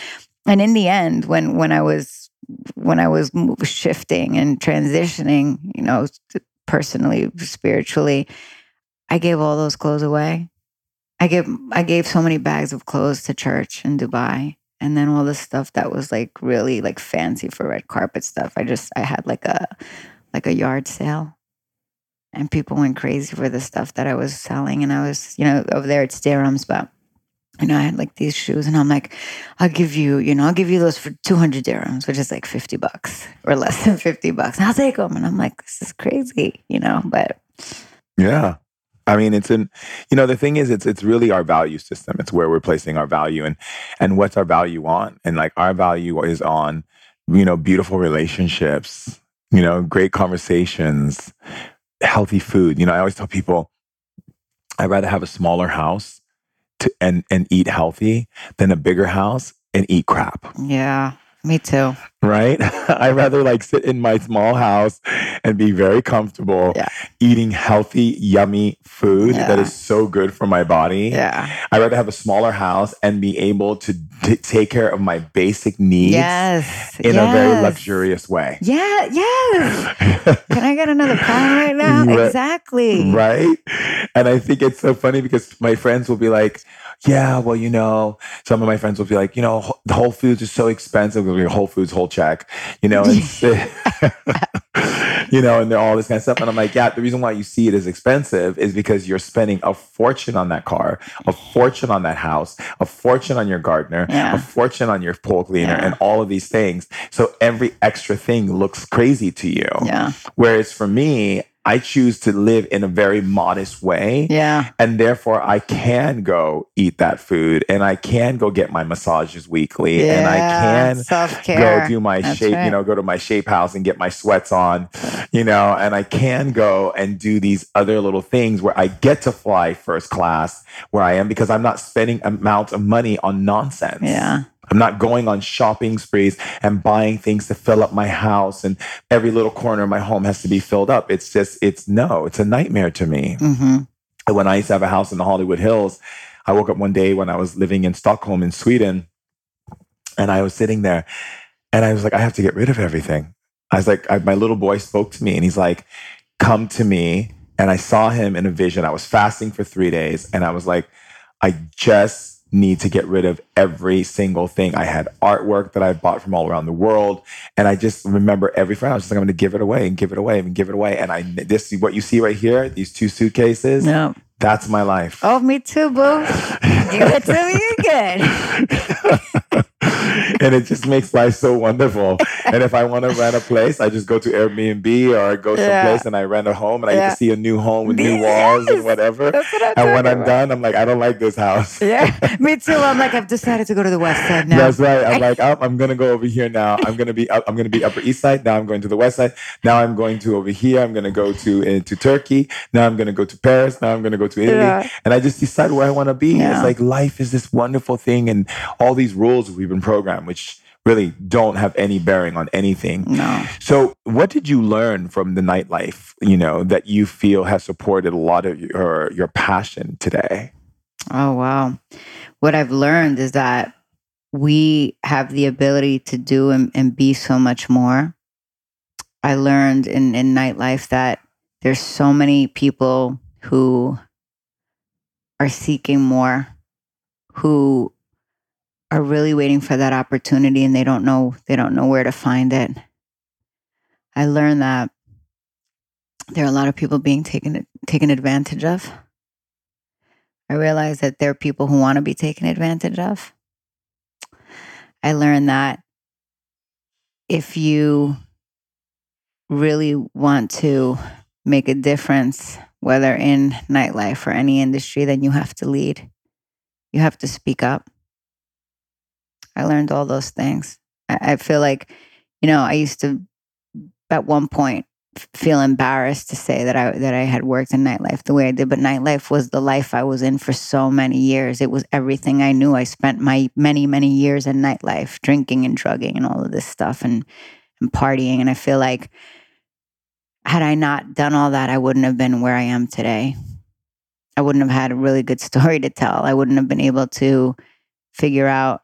[SPEAKER 3] and in the end, when when I was when I was shifting and transitioning, you know, personally, spiritually, I gave all those clothes away. I gave I gave so many bags of clothes to church in Dubai and then all the stuff that was like really like fancy for red carpet stuff i just i had like a like a yard sale and people went crazy for the stuff that i was selling and i was you know over there it's dirhams but you know i had like these shoes and i'm like i'll give you you know i'll give you those for 200 dirhams which is like 50 bucks or less than 50 bucks and i'll take them and i'm like this is crazy you know but
[SPEAKER 1] Yeah. I mean, it's in, you know, the thing is, it's it's really our value system. It's where we're placing our value and and what's our value on, and like our value is on, you know, beautiful relationships, you know, great conversations, healthy food. You know, I always tell people, I'd rather have a smaller house to and and eat healthy than a bigger house and eat crap.
[SPEAKER 3] yeah me too
[SPEAKER 1] Right? I'd rather like sit in my small house and be very comfortable
[SPEAKER 3] Yeah.
[SPEAKER 1] eating healthy, yummy food that
[SPEAKER 3] Yeah.
[SPEAKER 1] is so good for my body.
[SPEAKER 3] yeah
[SPEAKER 1] I'd rather have a smaller house and be able to take care of my basic needs
[SPEAKER 3] yes
[SPEAKER 1] in a very luxurious way.
[SPEAKER 3] yeah yes Can I get another pound right now?
[SPEAKER 1] Right.
[SPEAKER 3] Exactly.
[SPEAKER 1] right? And I think it's so funny because my friends will be like, yeah, well, you know, some of my friends will be like, you know, Wh- Whole Foods is so expensive. We'll be Whole Foods, whole check, you know, it's, you know, and they're all this kind of stuff. And I'm like, yeah, the reason why you see it as expensive is because you're spending a fortune on that car, a fortune on that house, a fortune on your gardener,
[SPEAKER 3] Yeah.
[SPEAKER 1] a fortune on your pool cleaner,
[SPEAKER 3] Yeah.
[SPEAKER 1] and all of these things. So every extra thing looks crazy to you.
[SPEAKER 3] Yeah.
[SPEAKER 1] Whereas for me, I choose to live in a very modest way.
[SPEAKER 3] Yeah.
[SPEAKER 1] And therefore, I can go eat that food and I can go get my massages weekly and I can
[SPEAKER 3] self care.
[SPEAKER 1] go do my
[SPEAKER 3] That's
[SPEAKER 1] shape, you know, go to my shape house and get my sweats on, you know, and I can go and do these other little things where I get to fly first class where I am because I'm not spending amounts of money on nonsense.
[SPEAKER 3] Yeah.
[SPEAKER 1] I'm not going on shopping sprees and buying things to fill up my house and every little corner of my home has to be filled up. It's just, it's no, it's a nightmare to me.
[SPEAKER 3] Mm-hmm.
[SPEAKER 1] When I used to have a house in the Hollywood Hills, I woke up one day when I was living in Stockholm in Sweden and I was sitting there and I was like, I have to get rid of everything. I was like, I, my little boy spoke to me and he's like, come to me. And I saw him in a vision. I was fasting for three days and I was like, I just need to get rid of every single thing. I had artwork that I bought from all around the world. And I just remember every friend. I was just like, I'm going to give it away and give it away and give it away. And I, this, what you see right here, these two suitcases,
[SPEAKER 3] Yeah.
[SPEAKER 1] that's my life.
[SPEAKER 3] Oh, me too, boo. Give it to me again.
[SPEAKER 1] and it just makes life so wonderful. And if I want to rent a place, I just go to Airbnb or I go
[SPEAKER 3] Yeah.
[SPEAKER 1] someplace and I rent a home and I get to see a new home with new
[SPEAKER 3] Yes.
[SPEAKER 1] walls and whatever.
[SPEAKER 3] What
[SPEAKER 1] And when I'm
[SPEAKER 3] about.
[SPEAKER 1] done, I'm like, I don't like this house.
[SPEAKER 3] Yeah, me too. I'm like, I've decided to go to the west side now.
[SPEAKER 1] That's right. I'm like, oh, I'm gonna go over here now. I'm gonna be up, I'm gonna be Upper East Side. Now I'm going to the West Side. Now I'm going to over here. I'm gonna go to uh, into Turkey. Now I'm gonna go to Paris. Now I'm gonna go to Italy.
[SPEAKER 3] Yeah.
[SPEAKER 1] And I just decide where I want to be.
[SPEAKER 3] Yeah.
[SPEAKER 1] It's like life is this wonderful thing, and all these rules we've been programmed, which really don't have any bearing on anything.
[SPEAKER 3] No.
[SPEAKER 1] So, what did you learn from the nightlife? You know that you feel has supported a lot of your your passion today.
[SPEAKER 3] Oh, wow. What I've learned is that we have the ability to do and, and be so much more. I learned in, in nightlife that there's so many people who are seeking more, who are really waiting for that opportunity and they don't know they don't know where to find it. I learned that there are a lot of people being taken taken advantage of. I realize that there are people who want to be taken advantage of. I learned that if you really want to make a difference, whether in nightlife or any industry, then you have to lead. You have to speak up. I learned all those things. I, I feel like, you know, I used to, at one point, feel embarrassed to say that I that I had worked in nightlife the way I did, but nightlife was the life I was in for so many years. It was everything I knew. I spent my many many years in nightlife, drinking and drugging and all of this stuff and and partying. And I feel like had I not done all that, I wouldn't have been where I am today. I wouldn't have had a really good story to tell. I wouldn't have been able to figure out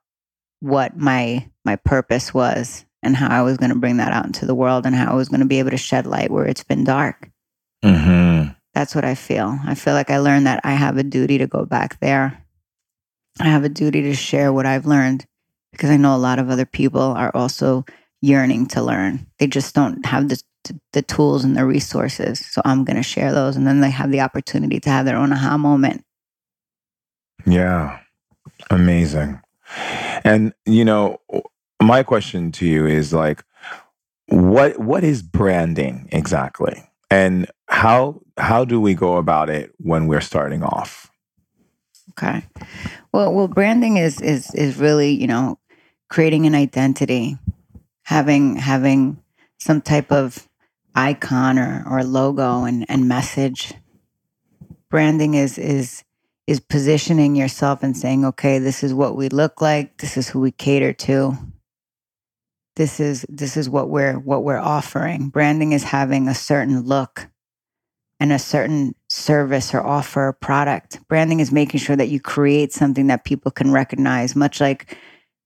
[SPEAKER 3] what my my purpose was and how I was going to bring that out into the world and how I was going to be able to shed light where it's been dark.
[SPEAKER 1] Mm-hmm.
[SPEAKER 3] That's what I feel. I feel like I learned that I have a duty to go back there. I have a duty to share what I've learned because I know a lot of other people are also yearning to learn. They just don't have the the tools and the resources. So I'm going to share those and then they have the opportunity to have their own aha moment.
[SPEAKER 1] Yeah. Amazing. And you know, my question to you is like what what is branding exactly? And how how do we go about it when we're starting off?
[SPEAKER 3] Okay. Well, well, branding is is is really you know creating an identity, having having some type of icon or or logo and and message. Branding is is is positioning yourself and saying, okay, this is what we look like. This is who we cater to. This is this is what we're what we're offering. Branding is having a certain look and a certain service or offer or product. Branding is making sure that you create something that people can recognize, much like,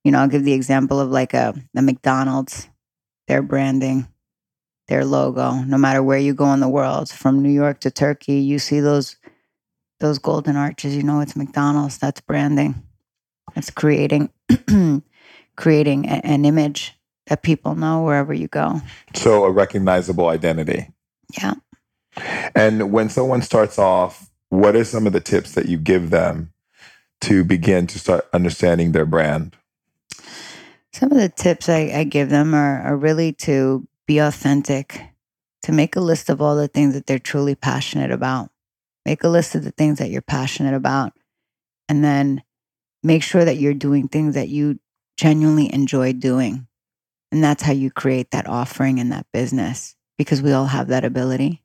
[SPEAKER 3] you know, I'll give the example of like a, a McDonald's, their branding, their logo. No matter where you go in the world, from New York to Turkey, you see those those golden arches, you know, it's McDonald's. That's branding. It's creating creating a, an image that people know wherever you go.
[SPEAKER 1] So a recognizable identity.
[SPEAKER 3] Yeah.
[SPEAKER 1] And when someone starts off, what are some of the tips that you give them to begin to start understanding their brand?
[SPEAKER 3] Some of the tips I, I give them are, are really to be authentic, to make a list of all the things that they're truly passionate about. Make a list of the things that you're passionate about. And then make sure that you're doing things that you genuinely enjoy doing. And that's how you create that offering and that business because we all have that ability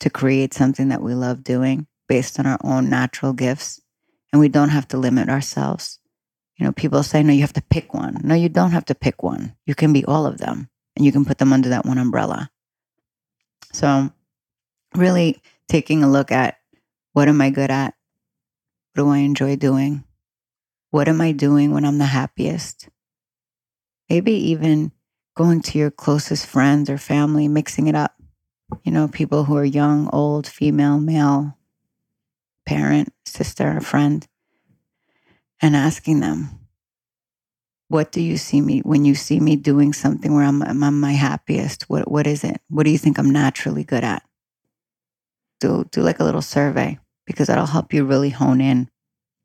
[SPEAKER 3] to create something that we love doing based on our own natural gifts. And we don't have to limit ourselves. You know, people say, no, you have to pick one. No, you don't have to pick one. You can be all of them and you can put them under that one umbrella. So, really taking a look at what am I good at? What do I enjoy doing? What am I doing when I'm the happiest? Maybe even going to your closest friends or family, mixing it up. You know, people who are young, old, female, male, parent, sister, friend, and asking them, what do you see me when you see me doing something where I'm, I'm my happiest? What, what is it? What do you think I'm naturally good at? Do, do like a little survey because that'll help you really hone in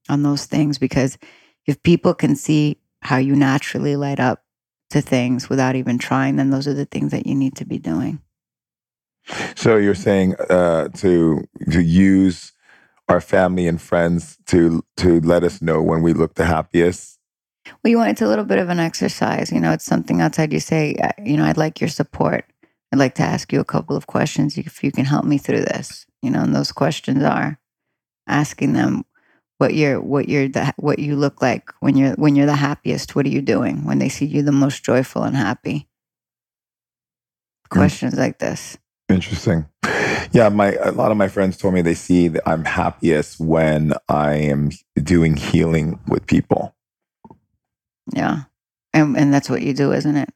[SPEAKER 3] on those things. Because if people can see how you naturally light up to things without even trying, then those are the things that you need to be doing.
[SPEAKER 1] So you're saying uh, to to use our family and friends to to let us know when we look the happiest.
[SPEAKER 3] Well, you want it's a little bit of an exercise. You know, it's something outside. You say, you know, I'd like your support. I'd like to ask you a couple of questions if you can help me through this. You know, and those questions are asking them what you're what you're the, what you look like when you're when you're the happiest. What are you doing when they see you the most joyful and happy? Questions mm. like this.
[SPEAKER 1] Interesting. Yeah, my a lot of my friends told me they see that I'm happiest when I am doing healing with people.
[SPEAKER 3] Yeah. And and that's what you do, isn't it?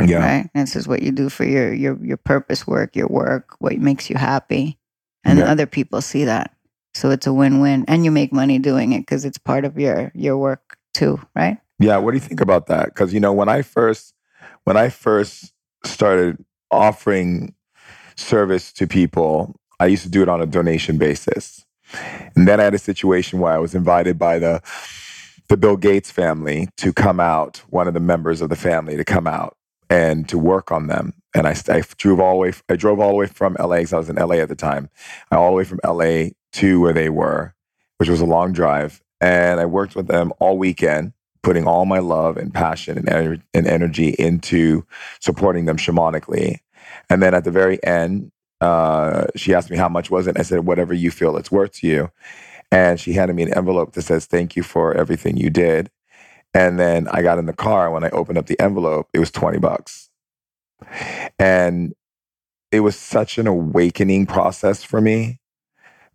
[SPEAKER 1] Yeah.
[SPEAKER 3] Right? This is what you do for your your your purpose work, your work, what makes you happy. And yeah. other people see that. So it's a win-win and you make money doing it because it's part of your your work too, right?
[SPEAKER 1] Yeah, what do you think about that? Cuz you know, when I first when I first started offering service to people, I used to do it on a donation basis. And then I had a situation where I was invited by the the Bill Gates family to come out, one of the members of the family to come out and to work on them. And I, I drove all the way. I drove all the way from LA because I was in LA at the time. I all the way from LA to where they were, which was a long drive. And I worked with them all weekend, putting all my love and passion and, and energy into supporting them shamanically. And then at the very end, uh, she asked me how much was it. I said, whatever you feel it's worth to you. And she handed me an envelope that says, thank you for everything you did. And then I got in the car. When I opened up the envelope, it was 20 bucks. And it was such an awakening process for me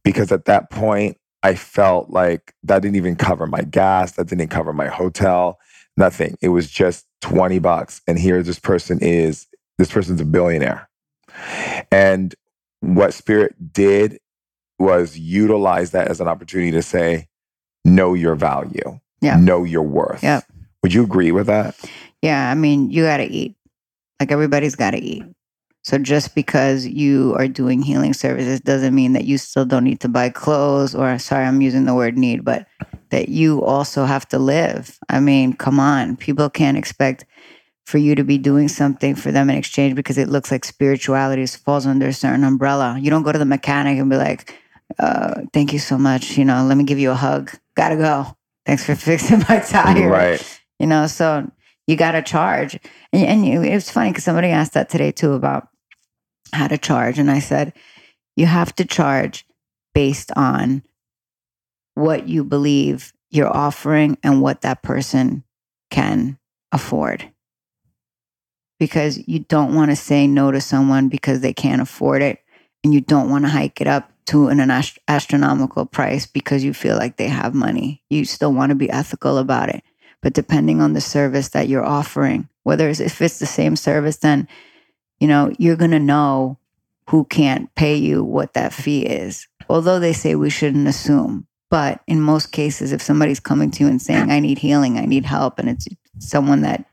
[SPEAKER 1] because at that point, I felt like that didn't even cover my gas, that didn't cover my hotel, nothing. It was just 20 bucks. And here this person is this person's a billionaire. And what Spirit did was utilize that as an opportunity to say, know your value,
[SPEAKER 3] yeah.
[SPEAKER 1] know your worth.
[SPEAKER 3] Yeah.
[SPEAKER 1] Would you agree with that?
[SPEAKER 3] Yeah. I mean, you got to eat. Like everybody's got to eat. So just because you are doing healing services doesn't mean that you still don't need to buy clothes or sorry, I'm using the word need, but that you also have to live. I mean, come on. People can't expect for you to be doing something for them in exchange because it looks like spirituality falls under a certain umbrella. You don't go to the mechanic and be like, uh, thank you so much. You know, let me give you a hug. Gotta go. Thanks for fixing my tire.
[SPEAKER 1] Right.
[SPEAKER 3] You know, so you got to charge. And, and you, it was funny because somebody asked that today too about how to charge. And I said, you have to charge based on what you believe you're offering and what that person can afford because you don't want to say no to someone because they can't afford it and you don't want to hike it up to an, ast- astronomical price because you feel like they have money. You still want to be ethical about it. But depending on the service that you're offering, whether it's, if it's the same service, then you know you're going to know who can't pay you what that fee is. Although they say we shouldn't assume, but in most cases, if somebody's coming to you and saying, I need healing, I need help, and it's someone that,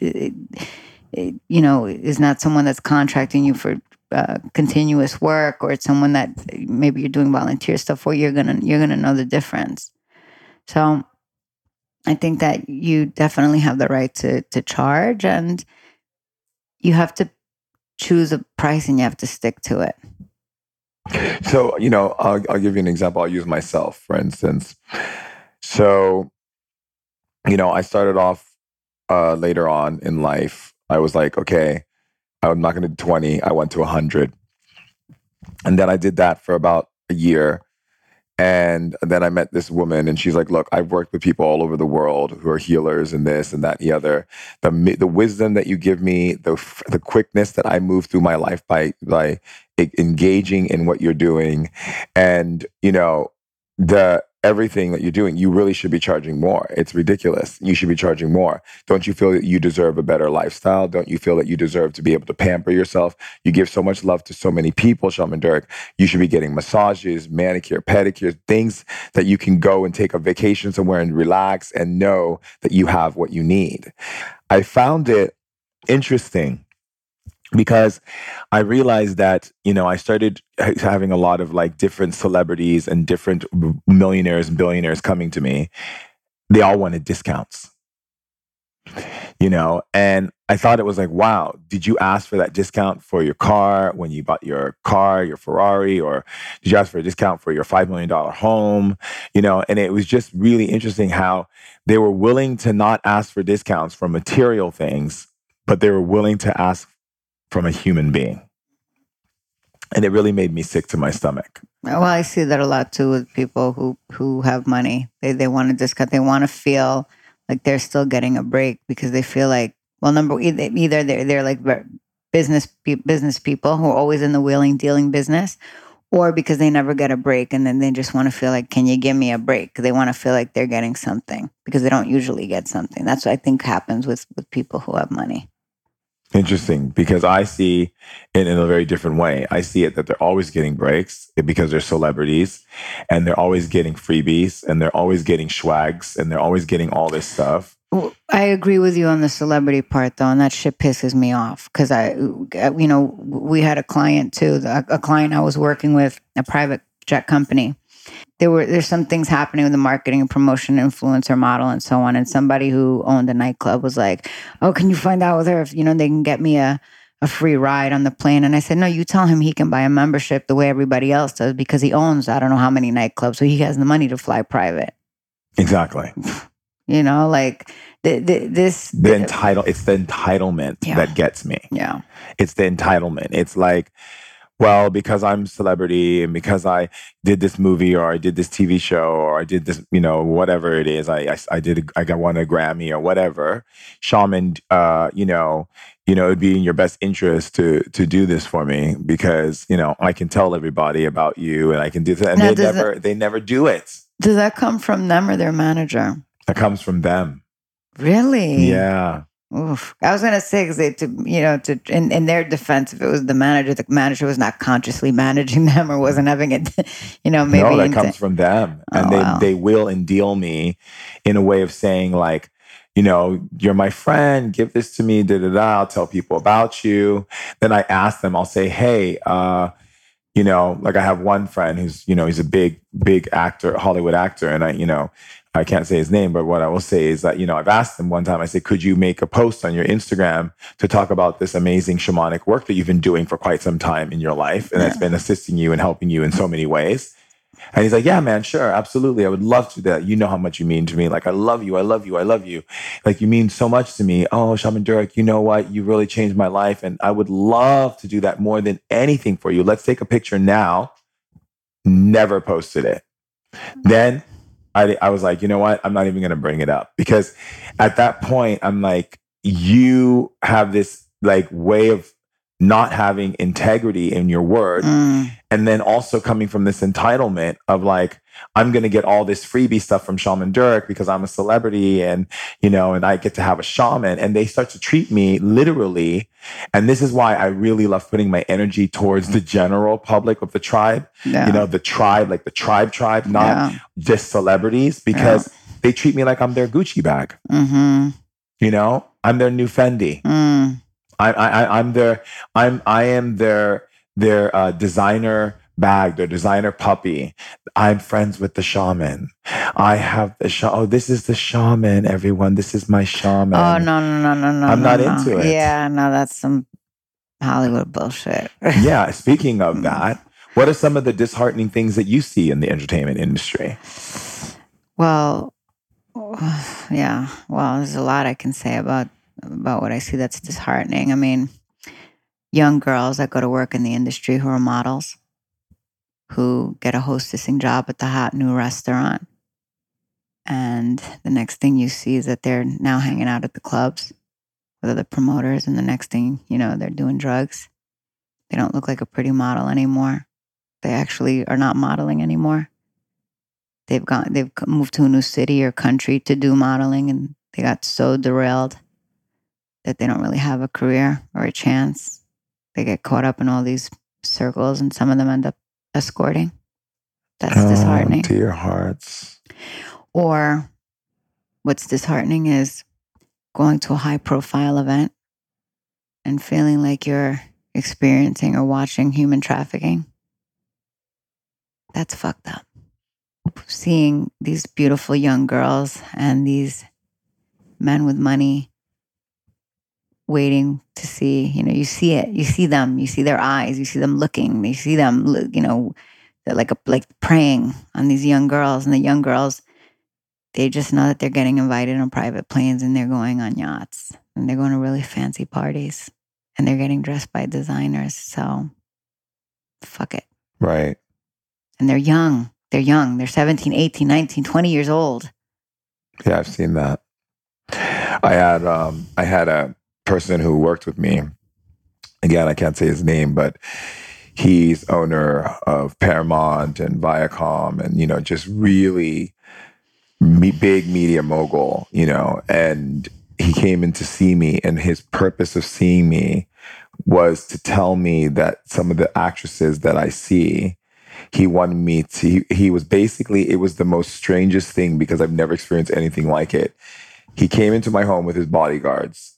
[SPEAKER 3] you know, is not someone that's contracting you for uh, continuous work or it's someone that maybe you're doing volunteer stuff for, you're gonna you're gonna know the difference. So I think that you definitely have the right to to charge and you have to choose a price and you have to stick to it.
[SPEAKER 1] So, you know, I'll, I'll give you an example. I'll use myself, for instance. So, you know, I started off uh, later on in life. I was like, okay, I'm not going to do 20. I went to 100. And then I did that for about a year. And then I met this woman, and she's like, "Look, I've worked with people all over the world who are healers and this and that and the other. The the wisdom that you give me, the the quickness that I move through my life by by engaging in what you're doing, and you know the everything that you're doing, you really should be charging more. It's ridiculous. You should be charging more. Don't you feel that you deserve a better lifestyle? Don't you feel that you deserve to be able to pamper yourself? You give so much love to so many people, Shaman Durek. You should be getting massages, manicure, pedicures, things that you can go and take a vacation somewhere and relax and know that you have what you need. I found it interesting because I realized that, you know, I started having a lot of like different celebrities and different millionaires and billionaires coming to me. They all wanted discounts, you know, and I thought it was like, wow, did you ask for that discount for your car when you bought your car, your Ferrari, or did you ask for a discount for your $5 million home? You know, and it was just really interesting how they were willing to not ask for discounts for material things, but they were willing to ask from a human being. And it really made me sick to my stomach.
[SPEAKER 3] Well, I see that a lot too with people who who have money. They they want to discount. They want to feel like they're still getting a break because they feel like well, number either they're they're like business business people who are always in the wheeling dealing business, or because they never get a break and then they just want to feel like, can you give me a break? They want to feel like they're getting something because they don't usually get something. That's what I think happens with with people who have money.
[SPEAKER 1] Interesting, because I see it in a very different way. I see it that they're always getting breaks eh, because they're celebrities and they're always getting freebies and they're always getting swags and they're always getting all this stuff.
[SPEAKER 3] I agree with you on the celebrity part though, and that shit pisses me off because I, uh, you know, we had a client too, a client I was working with, a private jet company there were there's some things happening with the marketing and promotion influencer model and so on and somebody who owned a nightclub was like oh can you find out with her if you know they can get me a a free ride on the plane? And i said no you tell him he can buy a membership the way everybody else does because he owns i don't know how many nightclubs so he has the money to fly private.
[SPEAKER 1] Exactly.
[SPEAKER 3] You know like the, the, this
[SPEAKER 1] the, the entitle it's the entitlement yeah. that gets me.
[SPEAKER 3] Yeah.
[SPEAKER 1] It's the entitlement. It's like well, because I'm celebrity and because I did this movie or I did this TV show or I did this, you know, whatever it is, I I, I did I got won a Grammy or whatever. Shaman, uh, you know, you know, it'd be in your best interest to to do this for me because you know I can tell everybody about you and I can do that, and now, they never they never do it.
[SPEAKER 3] Does that come from them or their manager?
[SPEAKER 1] That comes from them.
[SPEAKER 3] Really?
[SPEAKER 1] Yeah.
[SPEAKER 3] Oof. I was gonna say because to you know to in, in their defense, if it was the manager, the manager was not consciously managing them or wasn't having it, you know, maybe
[SPEAKER 1] no, that into, comes from them, oh, and they wow. they will and deal me in a way of saying like, you know, you're my friend, give this to me, da da da. I'll tell people about you. Then I ask them, I'll say, hey, uh, you know, like I have one friend who's, you know, he's a big, big actor, Hollywood actor. And I, you know, I can't say his name, but what I will say is that, you know, I've asked him one time, I said, could you make a post on your Instagram to talk about this amazing shamanic work that you've been doing for quite some time in your life and yeah. that's been assisting you and helping you in so many ways? And he's like, yeah, man, sure, absolutely. I would love to do that. You know how much you mean to me. Like, I love you. I love you. I love you. Like, you mean so much to me. Oh, Shaman Durek, you know what? You really changed my life. And I would love to do that more than anything for you. Let's take a picture now. Never posted it. Hmm. Then I, I was like, you know what? I'm not even going to bring it up because at that point, I'm like, you have this like way of not having integrity in your word.
[SPEAKER 3] Mm.
[SPEAKER 1] And then also coming from this entitlement of like, I'm going to get all this freebie stuff from Shaman Durek because I'm a celebrity and, you know, and I get to have a shaman. And they start to treat me literally. And this is why I really love putting my energy towards the general public of the tribe,
[SPEAKER 3] Yeah.
[SPEAKER 1] you know, the tribe, like the tribe tribe, not
[SPEAKER 3] yeah.
[SPEAKER 1] just celebrities, because they treat me like I'm their Gucci bag.
[SPEAKER 3] Mm-hmm.
[SPEAKER 1] You know, I'm their new Fendi.
[SPEAKER 3] Mm.
[SPEAKER 1] I, I, I- I'm their, I'm, I am their, their uh, designer bag, their designer puppy. I'm friends with the shaman. I have the shaman. Oh, this is the shaman, everyone. This is my shaman.
[SPEAKER 3] Oh no no no no no!
[SPEAKER 1] I'm
[SPEAKER 3] no,
[SPEAKER 1] not
[SPEAKER 3] no.
[SPEAKER 1] into it.
[SPEAKER 3] Yeah, no, that's some Hollywood bullshit.
[SPEAKER 1] Yeah. Speaking of
[SPEAKER 3] Mm.
[SPEAKER 1] that, what are some of the disheartening things that you see in the entertainment industry?
[SPEAKER 3] Well, yeah. Well, there's a lot I can say about about what I see that's disheartening. I mean, young girls that go to work in the industry who are models, who get a hostessing job at the hot new restaurant, and the next thing you see is that they're now hanging out at the clubs with other promoters, and the next thing you know, they're doing drugs. They don't look like a pretty model anymore. They actually are not modeling anymore they've gone they've moved to a new city or country to do modeling and they got so derailed that they don't really have a career or a chance they get caught up in all these circles and some of them end up escorting that's oh, disheartening
[SPEAKER 1] Oh, dear hearts.
[SPEAKER 3] or what's disheartening is going to a high profile event and feeling like you're experiencing or watching human trafficking. That's fucked up. Seeing these beautiful young girls and these men with money waiting to see, you know, you see it, you see them, you see their eyes, you see them looking, you see them, you know, they're like a, like preying on these young girls and the young girls they just know that they're getting invited on private planes and they're going on yachts and they're going to really fancy parties and they're getting dressed by designers so fuck it
[SPEAKER 1] Right.
[SPEAKER 3] and they're young they're young they're 17 18 19 20 years old
[SPEAKER 1] Yeah, I've seen that. I had um I had a person who worked with me. Again, I can't say his name, but he's owner of Paramount and Viacom and you know, just really me, big media mogul, you know, and he came in to see me and his purpose of seeing me was to tell me that some of the actresses that I see he wanted me to he, he was basically it was the most strangest thing because i've never experienced anything like it he came into my home with his bodyguards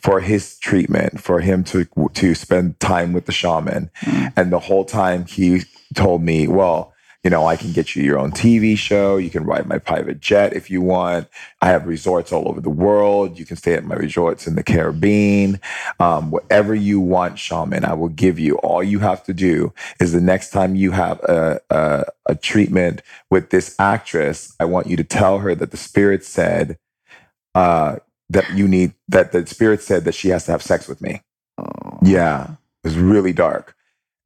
[SPEAKER 1] for his treatment for him to to spend time with the shaman.
[SPEAKER 3] Mm.
[SPEAKER 1] and the whole time he told me well you know i can get you your own tv show. You can ride my private jet if you want. I have resorts all over the world. You can stay at my resorts in the caribbean. Um, whatever you want shaman i will give you. All you have to do is the next time you have a, a, a treatment with this actress, I want you to tell her that the spirit said uh, that you need, that the spirit said that she has to have sex with me.
[SPEAKER 3] oh.
[SPEAKER 1] Yeah, it was really dark.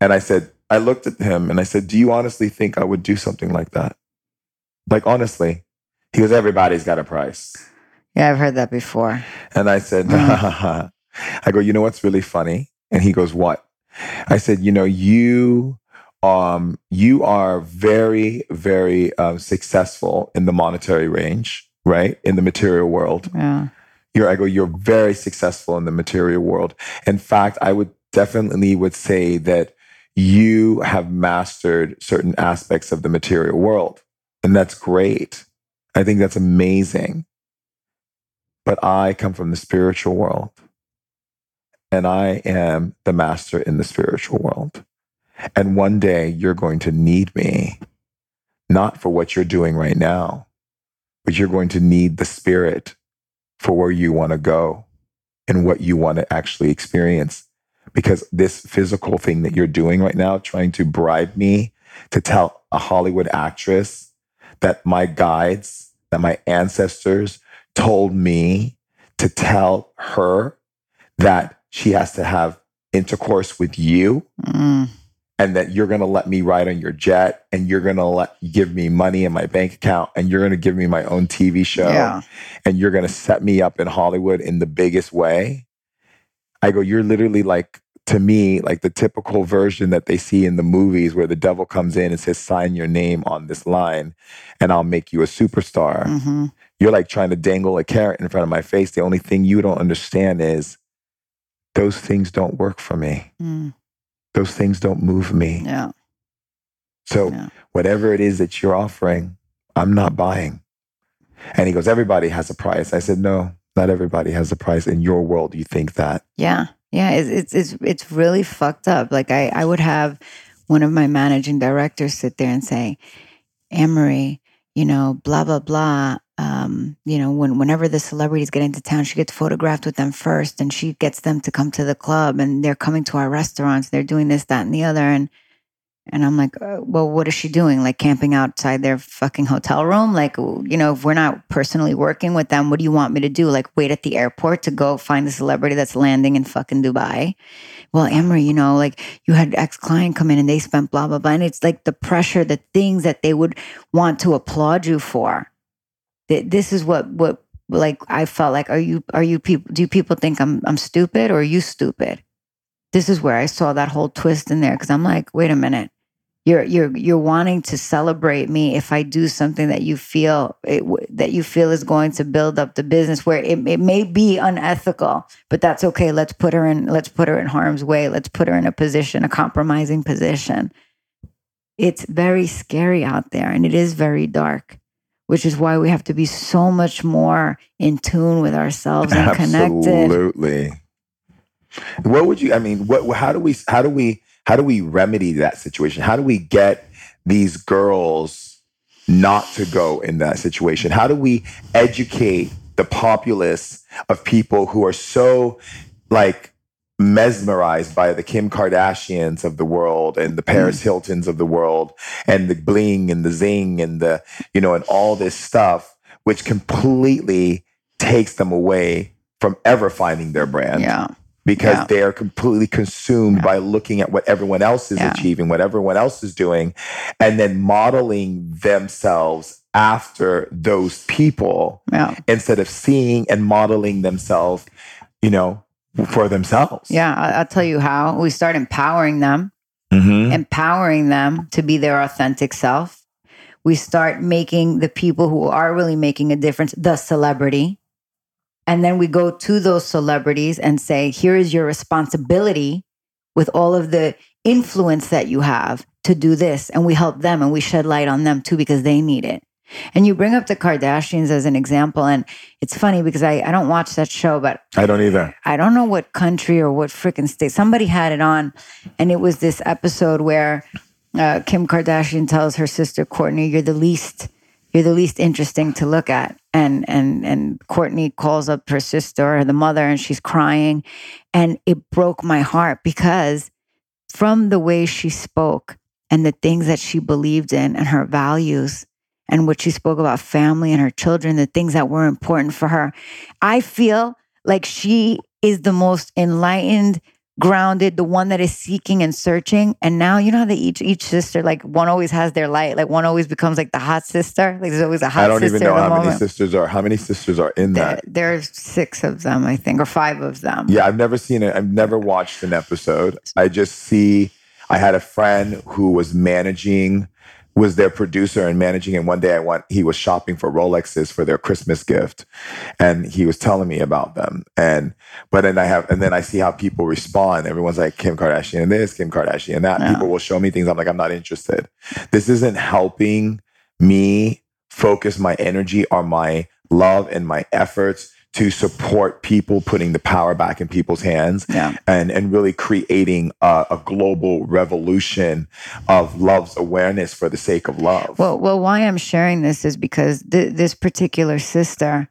[SPEAKER 1] And I said, I looked at him and I said, Do you honestly think I would do something like that? Like, honestly. He goes, Everybody's got a price.
[SPEAKER 3] yeah i've heard that before
[SPEAKER 1] And I said,
[SPEAKER 3] Mm.
[SPEAKER 1] I go, you know what's really funny? And he goes, what? I said, you know, you um you are very, very um, successful in the monetary range, right? In the material world.
[SPEAKER 3] yeah
[SPEAKER 1] You're I go, you're very successful in the material world. In fact, I would definitely would say that you have mastered certain aspects of the material world. And that's great. I think that's amazing. But I come from the spiritual world. And I am the master in the spiritual world. And one day you're going to need me, not for what you're doing right now, but you're going to need the spirit for where you want to go and what you want to actually experience. Because this physical thing that you're doing right now, trying to bribe me to tell a Hollywood actress that my guides, that my ancestors told me to tell her that she has to have intercourse with you
[SPEAKER 3] Mm.
[SPEAKER 1] And that you're going to let me ride on your jet and you're going to let give me money in my bank account and you're going to give me my own TV show
[SPEAKER 3] yeah
[SPEAKER 1] and you're going to set me up in Hollywood in the biggest way. I go, you're literally like to me like the typical version that they see in the movies where the devil comes in and says sign your name on this line and I'll make you a superstar.
[SPEAKER 3] hmm
[SPEAKER 1] You're like trying to dangle a carrot in front of my face. The only thing you don't understand is those things don't work for me.
[SPEAKER 3] Mm,
[SPEAKER 1] Those things don't move me.
[SPEAKER 3] yeah.
[SPEAKER 1] So
[SPEAKER 3] Yeah.
[SPEAKER 1] whatever it is that you're offering, I'm not buying. And he goes, everybody has a price. I said, no, not everybody has a price. In your world, you think that.
[SPEAKER 3] Yeah, yeah, it's it's it's, it's really fucked up. Like I, I would have one of my managing directors sit there and say, "Amory, you know, blah blah blah. Um, you know, when whenever the celebrities get into town, she gets photographed with them first, and she gets them to come to the club, and they're coming to our restaurants. They're doing this, that, and the other, and." And I'm like, uh, well, what is she doing? Like camping outside their fucking hotel room? Like, you know, if we're not personally working with them, what do you want me to do? Like, wait at the airport to go find the celebrity that's landing in fucking Dubai? Well, Emery, you know, like you had ex client come in and they spent blah, blah, blah. And it's like the pressure, the things that they would want to applaud you for. Th- This is what, what, like, I felt like, are you, are you people, do people think I'm, I'm stupid or are you stupid? this is where I saw that whole twist in there because I'm like, wait a minute, you're you're you're wanting to celebrate me if I do something that you feel it, that you feel is going to build up the business where it, it may be unethical, but that's okay. Let's put her in let's put her in harm's way. Let's put her in a position, a compromising position. It's very scary out there, and it is very dark. Which is why we have to be so much more in tune with ourselves and connected.
[SPEAKER 1] Absolutely. What would you? I mean, what? How do we? How do we? How do we remedy that situation? How do we get these girls not to go in that situation? How do we educate the populace of people who are so like mesmerized by the Kim Kardashians of the world and the Paris mm. Hiltons of the world and the bling and the zing and the you know and all this stuff which completely takes them away from ever finding their brand
[SPEAKER 3] Yeah.
[SPEAKER 1] because
[SPEAKER 3] Yeah.
[SPEAKER 1] they are completely consumed by looking at what everyone else is
[SPEAKER 3] Yeah.
[SPEAKER 1] achieving, what everyone else is doing, and then modeling themselves after those people
[SPEAKER 3] Yeah.
[SPEAKER 1] instead of seeing and modeling themselves, you know, for themselves.
[SPEAKER 3] Yeah, I'll tell you how. We start empowering them,
[SPEAKER 1] Mhm.
[SPEAKER 3] empowering them to be their authentic self. We start making the people who are really making a difference the celebrity. And then we go to those celebrities and say, here is your responsibility with all of the influence that you have to do this. And we help them and we shed light on them too because they need it. And you bring up the Kardashians as an example. And it's funny because I, I don't watch that show, but
[SPEAKER 1] I don't either.
[SPEAKER 3] I don't know what country or what freaking state. Somebody had it on, and it was this episode where uh, Kim Kardashian tells her sister Kourtney, "You're the least, you're the least interesting to look at." And and and Kourtney calls up her sister or the mother, and she's crying, and it broke my heart because from the way she spoke and the things that she believed in and her values and what she spoke about family and her children, the things that were important for her. I feel like she is the most enlightened, grounded, the one that is seeking and searching. And now you know how they each each sister, like one always has their light, like one always becomes like the hot sister. Like there's always a hot sister.
[SPEAKER 1] I don't even know how many sisters are. How many sisters are in
[SPEAKER 3] There,
[SPEAKER 1] that?
[SPEAKER 3] there's six of them, I think, or five of them.
[SPEAKER 1] Yeah, I've never seen it. I've never watched an episode. I just see. I had a friend who was managing, was their producer and managing. And one day I went. He was shopping for Rolexes for their Christmas gift, and he was telling me about them. And but then I have, and then I see how people respond. Everyone's like Kim Kardashian and this, Kim Kardashian and that.
[SPEAKER 3] Yeah.
[SPEAKER 1] People will show me things. I'm like, I'm not interested. This isn't helping me focus my energy on my love and my efforts to support people putting the power back in people's hands
[SPEAKER 3] Yeah.
[SPEAKER 1] and and really creating a, a global revolution of love's awareness for the sake of love.
[SPEAKER 3] Well, well, why I'm sharing this is because th- this particular sister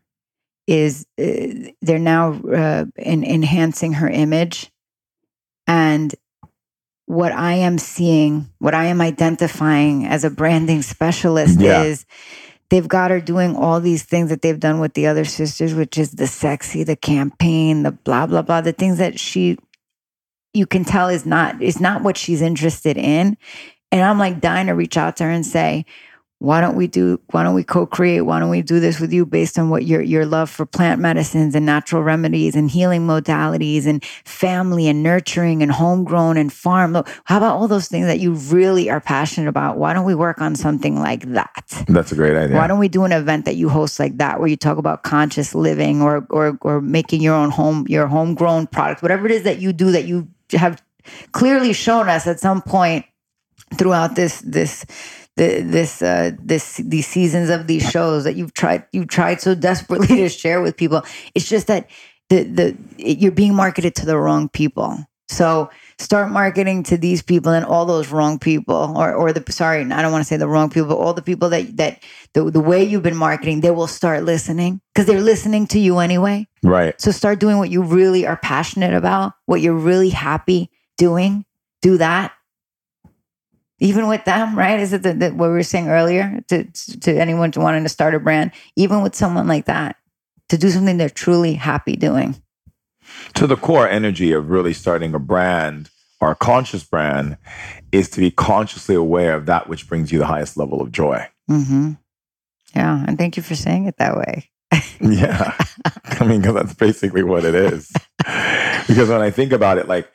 [SPEAKER 3] is uh, they're now uh, in, enhancing her image, and what I am seeing, what I am identifying as a branding specialist
[SPEAKER 1] Yeah.
[SPEAKER 3] is they've got her doing all these things that they've done with the other sisters, which is the sexy, the campaign, the blah blah blah, the things that she you can tell is not is not what she's interested in. And I'm like dying to reach out to her and say, why don't we do why don't we co-create? Why don't we do this with you based on what your your love for plant medicines and natural remedies and healing modalities and family and nurturing and homegrown and farm? How about all those things that you really are passionate about? Why don't we work on something like that?
[SPEAKER 1] That's a great idea.
[SPEAKER 3] Why don't we do an event that you host like that where you talk about conscious living or or or making your own home your homegrown product whatever it is that you do that you have clearly shown us at some point throughout this this the, this uh, this these seasons of these shows that you've tried you've tried so desperately to share with people. It's just that the the it, you're being marketed to the wrong people. So start marketing to these people and all those wrong people, or or the sorry, I don't want to say the wrong people, but all the people that that the the way you've been marketing, they will start listening because they're listening to you anyway.
[SPEAKER 1] Right.
[SPEAKER 3] So start doing what you really are passionate about, what you're really happy doing. Do that even with them, right? Is it the, the, what we were saying earlier to, to anyone wanting to start a brand, even with someone like that, to do something they're truly happy doing?
[SPEAKER 1] To the core energy of really starting a brand or a conscious brand is to be consciously aware of that which brings you the highest level of joy.
[SPEAKER 3] Mm-hmm. Yeah. And thank you for saying it that way.
[SPEAKER 1] yeah. I mean, because that's basically what it is. because when I think about it, like,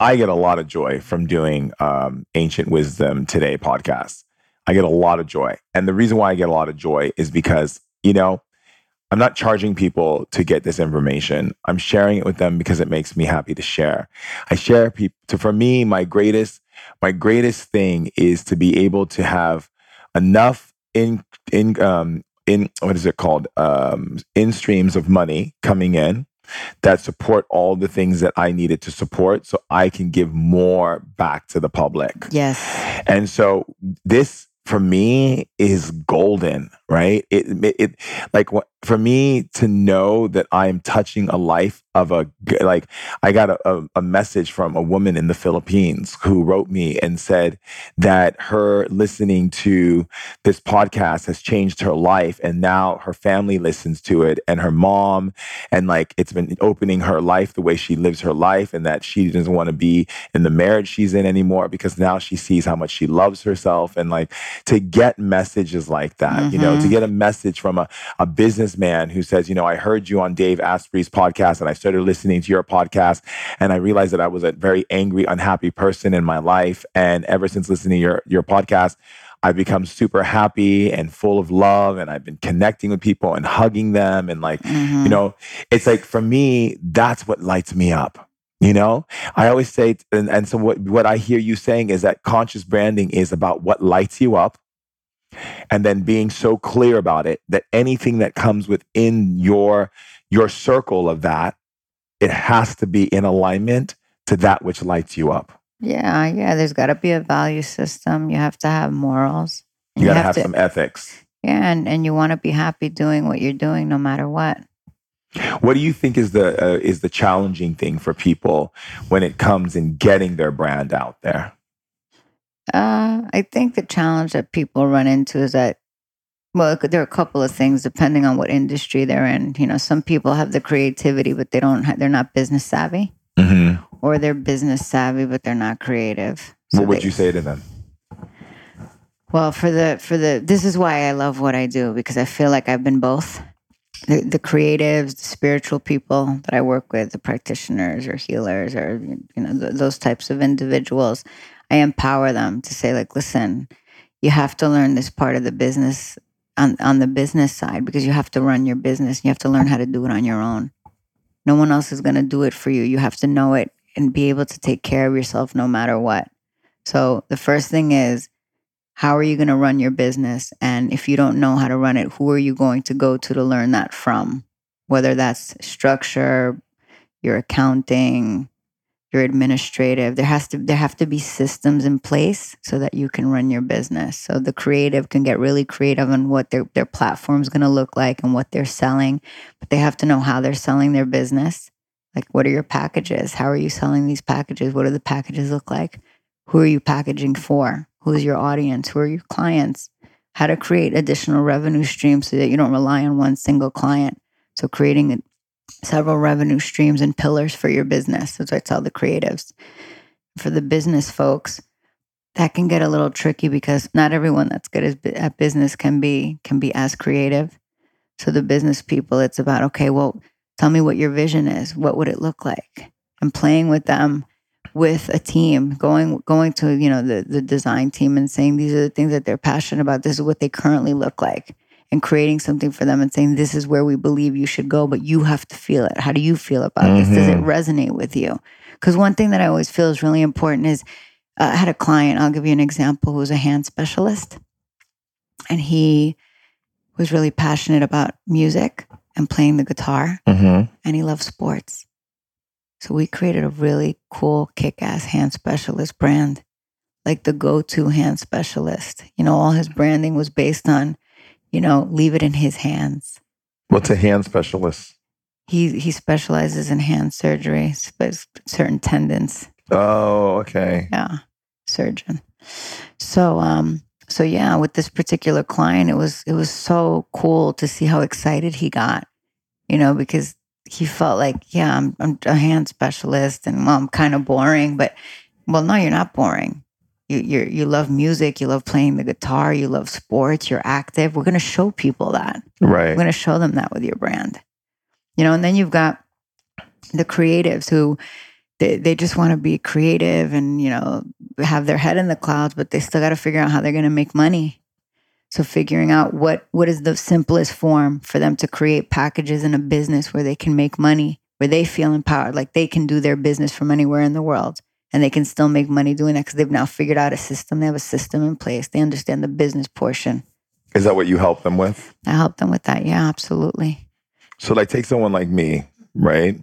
[SPEAKER 1] I get a lot of joy from doing um, Ancient Wisdom Today podcast. I get a lot of joy. And the reason why I get a lot of joy is because, you know, I'm not charging people to get this information. I'm sharing it with them because it makes me happy to share. I share people to for me my greatest my greatest thing is to be able to have enough in in um in what is it called um in streams of money coming in that support all the things that I needed to support so I can give more back to the public.
[SPEAKER 3] Yes.
[SPEAKER 1] And so this for me is golden, right? It, it, it like for me to know that I am touching a life of a like I got a, a, a, message from a woman in the Philippines who wrote me and said that her listening to this podcast has changed her life and now her family listens to it and her mom and like it's been opening her life the way she lives her life and that she doesn't want to be in the marriage she's in anymore because now she sees how much she loves herself and like to get messages like that mm-hmm. you know to mm-hmm. get a message from a, a businessman who says you know I heard you on Dave Asprey's podcast and I started listening to your podcast and I realized that I was a very angry, unhappy person in my life. And ever since listening to your, your podcast, I've become super happy and full of love and I've been connecting with people and hugging them. And like, mm-hmm. you know, it's like for me, that's what lights me up. You know, I always say, and, and so what, what I hear you saying is that conscious branding is about what lights you up and then being so clear about it that anything that comes within your your circle of that it has to be in alignment to that which lights you up.
[SPEAKER 3] Yeah, yeah. There's got to be a value system. You have to have morals.
[SPEAKER 1] You, got to have some ethics.
[SPEAKER 3] Yeah, and, and you want to be happy doing what you're doing, no matter what.
[SPEAKER 1] What do you think is the uh, is the challenging thing for people when it comes in getting their brand out there?
[SPEAKER 3] Uh, I think the challenge that people run into is that well, there are a couple of things depending on what industry they're in. You know, some people have the creativity, but they don't. they're not business savvy, mm-hmm. or they're business savvy, but they're not creative.
[SPEAKER 1] So what would they, you say to them?
[SPEAKER 3] Well, for the for the this is why I love what I do because I feel like I've been both. The, the creatives, the spiritual people that I work with, the practitioners or healers or you know th- those types of individuals, I empower them to say like, listen, you have to learn this part of the business on, on the business side because you have to run your business. You have to learn how to do it on your own. No one else is going to do it for you. You have to know it and be able to take care of yourself no matter what. So the first thing is, how are you going to run your business? And if you don't know how to run it, who are you going to go to to learn that from? Whether that's structure, your accounting, your administrative there has to there have to be systems in place so that you can run your business. So the creative can get really creative on what their their platform is going to look like and what they're selling but they have to know how they're selling their business. Like what are your packages? How are you selling these packages? What do the packages look like? Who are you packaging for? Who's your audience? Who are your clients? How to create additional revenue streams so that you don't rely on one single client. So creating several revenue streams and pillars for your business. That's what I tell the creatives. For the business folks, that can get a little tricky because not everyone that's good at at business can be can be as creative. So the business people, it's about okay, well, tell me what your vision is. What would it look like? And playing with them with a team, going going to you know the the design team and saying these are the things that they're passionate about. This is what they currently look like, and creating something for them and saying this is where we believe you should go, but you have to feel it. How do you feel about this? Does it
[SPEAKER 1] Mhm.
[SPEAKER 3] resonate with you? Because one thing that I always feel is really important is uh, I had a client. I'll give you an example who was a hand specialist, and he was really passionate about music and playing the guitar,
[SPEAKER 1] Mm-hmm.
[SPEAKER 3] and he loved sports. So we created a really cool kick-ass hand specialist brand, like the go-to hand specialist. You know, all his branding was based on, you know, leave it in his hands.
[SPEAKER 1] What's a hand specialist?
[SPEAKER 3] He he specializes in hand surgery, certain tendons.
[SPEAKER 1] Oh, okay.
[SPEAKER 3] yeah surgeon so um so yeah with this particular client it was it was so cool to see how excited he got you know because he felt like yeah i'm, I'm a hand specialist and well i'm kind of boring but well no you're not boring you you you love music you love playing the guitar you love sports you're active we're going to show people that
[SPEAKER 1] Right.
[SPEAKER 3] We're going to show them that with your brand. You know, and then you've got the creatives who they, they just want to be creative and, you know, have their head in the clouds, but they still got to figure out how they're going to make money. So figuring out what what is the simplest form for them to create packages in a business where they can make money, where they feel empowered, like they can do their business from anywhere in the world and they can still make money doing that because they've now figured out a system. They have a system in place. They understand the business portion.
[SPEAKER 1] Is that what you help them with?
[SPEAKER 3] I help them with that. Yeah, absolutely.
[SPEAKER 1] So, like, take someone like me, right?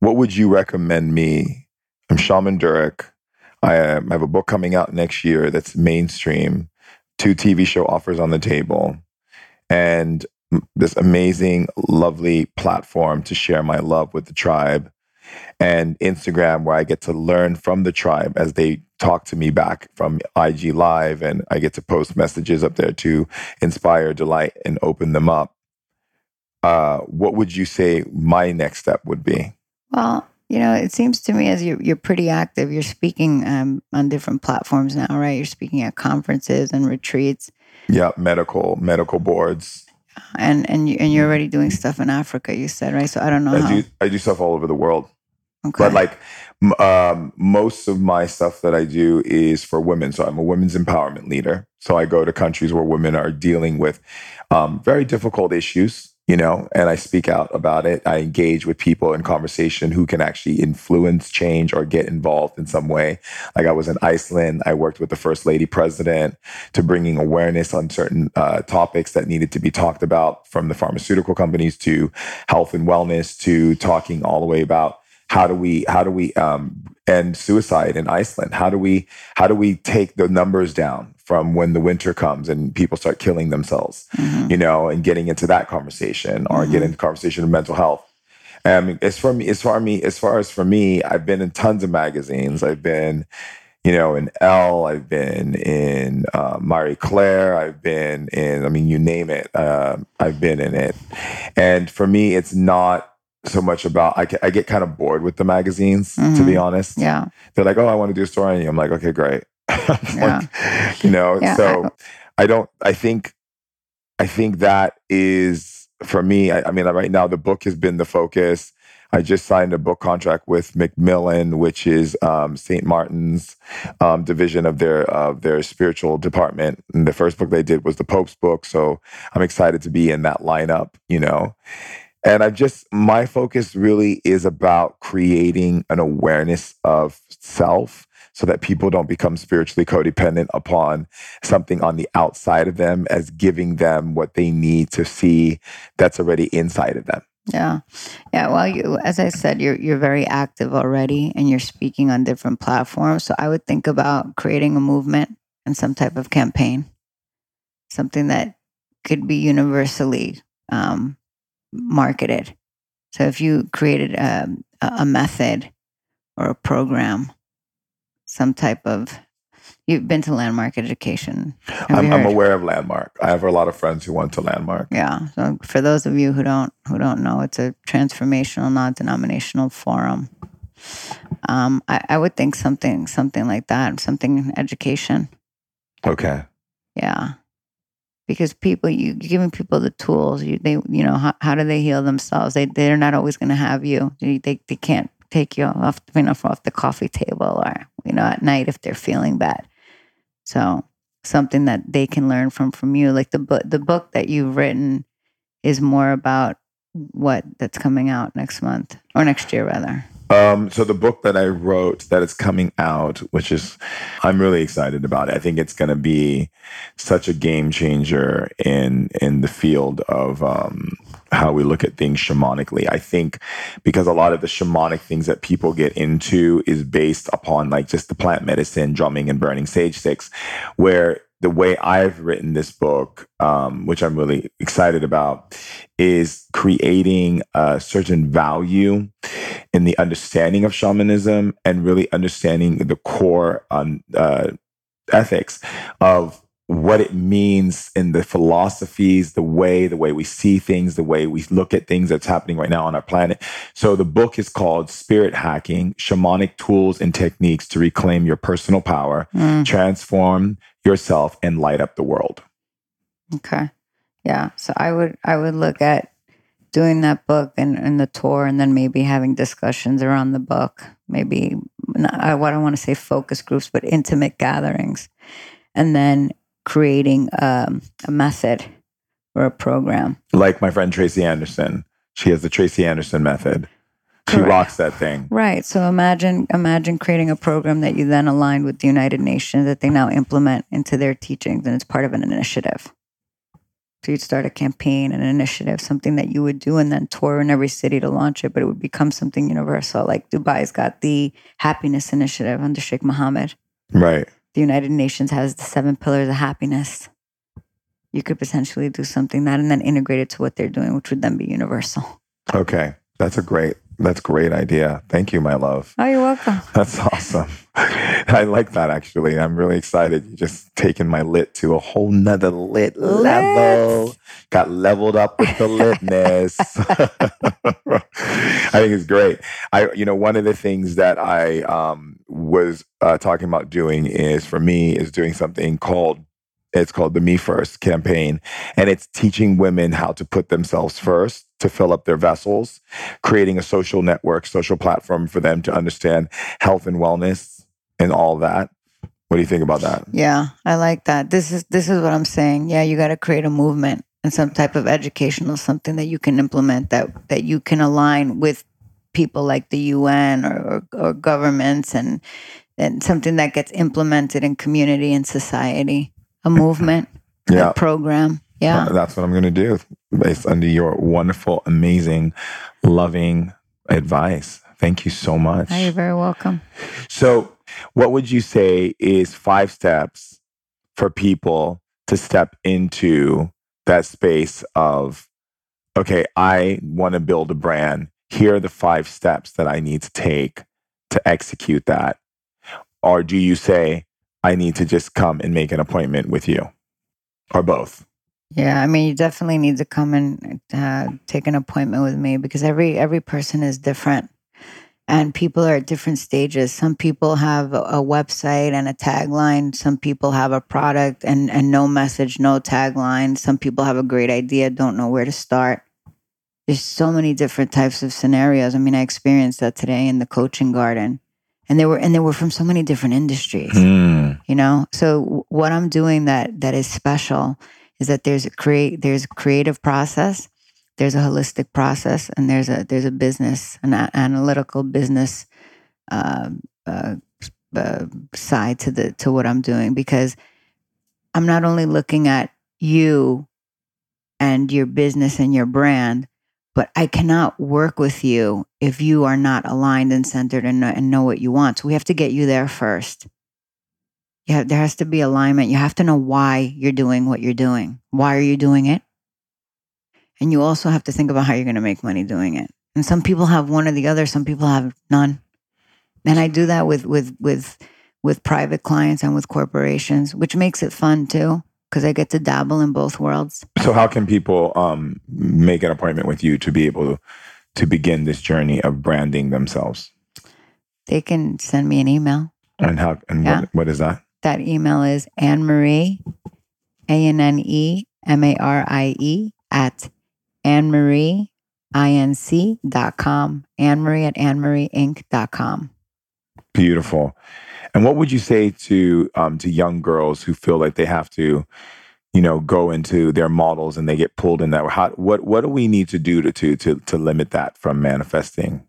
[SPEAKER 1] What would you recommend me? I'm Shaman Durek. I, um, have a book coming out next year that's mainstream, two TV show offers on the table, and this amazing, lovely platform to share my love with the tribe, and Instagram where I get to learn from the tribe as they talk to me back from IG Live, and I get to post messages up there to inspire, delight, and open them up uh, what would you say my next step would be?
[SPEAKER 3] Well, you know, it seems to me as you're you're pretty active. You're speaking um, on different platforms now, right? You're speaking at conferences and retreats,
[SPEAKER 1] Yeah, medical medical boards.
[SPEAKER 3] and and you, and you're already doing stuff in Africa. You said right, so I don't know how.
[SPEAKER 1] Do I do stuff all over the world,
[SPEAKER 3] okay.
[SPEAKER 1] but like um, most of my stuff that I do is for women. So I'm a women's empowerment leader. So I go to countries where women are dealing with um, very difficult issues. You know, and I speak out about it. I engage with people in conversation who can actually influence change or get involved in some way. Like I was in Iceland, I worked with the first lady president to bringing awareness on certain uh, topics that needed to be talked about from the pharmaceutical companies to health and wellness to talking all the way about how do we how do we um, end suicide in Iceland? How do we how do we take the numbers down from when the winter comes and people start killing themselves?
[SPEAKER 3] Mhm.
[SPEAKER 1] You know, and getting into that conversation or
[SPEAKER 3] Mhm.
[SPEAKER 1] get into conversation of mental health. Um, as for me, as far me, as far as for me, I've been in tons of magazines. I've been, you know, in Elle. I've been in uh, Marie Claire. I've been in. I mean, you name it. Uh, I've been in it. And for me, it's not so much about. I, I get kind of bored with the magazines, to be honest.
[SPEAKER 3] Yeah,
[SPEAKER 1] They're like, "Oh, I want to do a story on you." I'm like, "Okay, great."
[SPEAKER 3] Yeah.
[SPEAKER 1] Like, you know,
[SPEAKER 3] Yeah,
[SPEAKER 1] so I don't. I think. I think that is for me. I, I mean, right now the book has been the focus. I just signed a book contract with Macmillan, which is um, St. Martin's um, division of their of their spiritual department. And the first book they did was the Pope's book, so I'm excited to be in that lineup. You know, and I just my focus really is about creating an awareness of self so that people don't become spiritually codependent upon something on the outside of them as giving them what they need to see that's already inside of them.
[SPEAKER 3] yeah, yeah. Well, you, as I said, you're you're very active already, and you're speaking on different platforms. So I would think about creating a movement and some type of campaign, something that could be universally um, marketed. So if you created a, a method or a program, some type of you've been to landmark education.
[SPEAKER 1] I'm, I'm aware of Landmark. I have a lot of friends who went to Landmark.
[SPEAKER 3] Yeah. So for those of you who don't who don't know, it's a transformational, non-denominational forum. Um, I, I would think something something like that, something in education.
[SPEAKER 1] Okay.
[SPEAKER 3] Yeah. Because people, you you're giving people the tools. You they you know how, how do they heal themselves? They they're not always going to have you. They, they they can't take you off you know off the coffee table or you know at night if they're feeling bad. So something that they can learn from from you. Like the book the book that you've written is more about what that's coming out next month or next year rather.
[SPEAKER 1] Um, so the book that I wrote that is coming out, which is I'm really excited about it. I think it's going to be such a game changer in in the field of um, how we look at things shamanically. I think because a lot of the shamanic things that people get into is based upon like just the plant medicine, drumming and burning sage sticks, where the way I've written this book, um, which I'm really excited about, is creating a certain value in the understanding of shamanism and really understanding the core um, uh, ethics of what it means in the philosophies, the way, the way we see things, the way we look at things that's happening right now on our planet. So the book is called Spirit Hacking, Shamanic Tools and Techniques to Reclaim Your Personal Power,
[SPEAKER 3] Mm,
[SPEAKER 1] Transform Yourself and Light Up the World.
[SPEAKER 3] okay. Yeah. So I would I would look at doing that book and, and the tour and then maybe having discussions around the book. Maybe not, I, what I want to say focus groups, but intimate gatherings. And then creating um, a method or a program.
[SPEAKER 1] Like my friend Tracy Anderson. She has the Tracy Anderson method. She rocks that thing.
[SPEAKER 3] Right. So imagine imagine creating a program that you then aligned with the United Nations that they now implement into their teachings and it's part of an initiative. So you'd start a campaign, an initiative, something that you would do and then tour in every city to launch it, but it would become something universal. Like Dubai's got the happiness initiative under Sheikh Mohammed.
[SPEAKER 1] Right.
[SPEAKER 3] The United Nations has the seven pillars of happiness. You could potentially do something that and then integrate it to what they're doing, which would then be universal.
[SPEAKER 1] Okay. That's a great that's a great idea. Thank you, my love.
[SPEAKER 3] Oh, you're welcome.
[SPEAKER 1] That's awesome. I like that actually. I'm really excited. You just taken my lit to a whole nother lit,
[SPEAKER 3] Lit.
[SPEAKER 1] level. Got leveled up with the litness. I think it's great. I, you know, one of the things that I um, was uh, talking about doing is for me is doing something called it's called the Me First campaign, and it's teaching women how to put themselves first to fill up their vessels, creating a social network, social platform for them to understand health and wellness and all that. What do you think about that?
[SPEAKER 3] Yeah, I like that. This is this is what I'm saying. Yeah, you got to create a movement and some type of educational something that you can implement that that you can align with people like the UN or or, or governments and and something that gets implemented in community and society. A movement,
[SPEAKER 1] Yeah,
[SPEAKER 3] a program. Yeah.
[SPEAKER 1] Uh, that's what I'm going to do based under your wonderful, amazing, loving advice. Thank you so much.
[SPEAKER 3] Oh, you're very welcome.
[SPEAKER 1] So, what would you say is five steps for people to step into that space of, okay, I want to build a brand. Here are the five steps that I need to take to execute that. Or do you say, I need to just come and make an appointment with you? Or both?
[SPEAKER 3] Yeah, I mean, you definitely need to come and uh, take an appointment with me because every every person is different, and people are at different stages. Some people have a, a website and a tagline. Some people have a product and and no message, no tagline. Some people have a great idea, don't know where to start. There's so many different types of scenarios. I mean, I experienced that today in the coaching garden, and they were and they were from so many different industries
[SPEAKER 1] Hmm.
[SPEAKER 3] you know so what i'm doing that that is special is that there's a create there's a creative process there's a holistic process and there's a there's a business an analytical business uh, uh, uh, side to the to what i'm doing because i'm not only looking at you and your business and your brand but i cannot work with you if you are not aligned and centered and know, and know what you want so we have to get you there first yeah, there has to be alignment. You have to know why you're doing what you're doing. Why are you doing it? And you also have to think about how you're going to make money doing it. And some people have one or the other. Some people have none. And I do that with with with with private clients and with corporations, which makes it fun too, because I get to dabble in both worlds.
[SPEAKER 1] So, how can people um, make an appointment with you to be able to begin this journey of branding themselves?
[SPEAKER 3] they can send me an email.
[SPEAKER 1] And how? And
[SPEAKER 3] Yeah.
[SPEAKER 1] what, what is that?
[SPEAKER 3] That email is Anne Marie, A N N E M A R I E, at Anne Marie, I N C dot com. Anne Marie at Anne Marie Inc. dot com.
[SPEAKER 1] Beautiful. And what would you say to um, to young girls who feel like they have to, you know, go into their models and they get pulled in that? How, what what do we need to do to to to, to limit that from manifesting?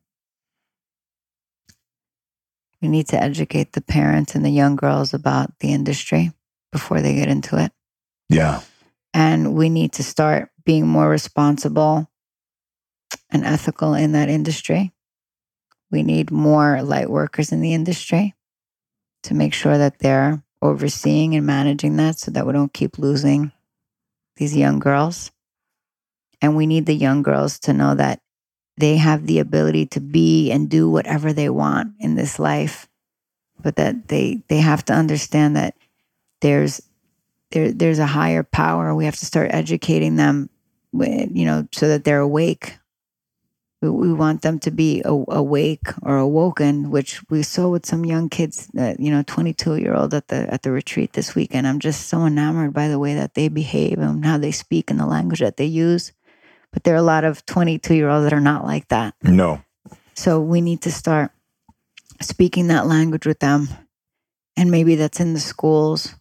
[SPEAKER 3] We need to educate the parents and the young girls about the industry before they get into it.
[SPEAKER 1] Yeah.
[SPEAKER 3] And we need to start being more responsible and ethical in that industry. We need more light workers in the industry to make sure that they're overseeing and managing that so that we don't keep losing these young girls. And we need the young girls to know that they have the ability to be and do whatever they want in this life, but that they they have to understand that there's there there's a higher power. We have to start educating them, you know, so that they're awake. We, we want them to be a, awake or awoken, which we saw with some young kids. That you know, 22 year old at the at the retreat this weekend. I'm just so enamored by the way that they behave and how they speak and the language that they use. But there are a lot of 22 year olds that are not like that.
[SPEAKER 1] No.
[SPEAKER 3] So we need to start speaking that language with them. And maybe that's in the schools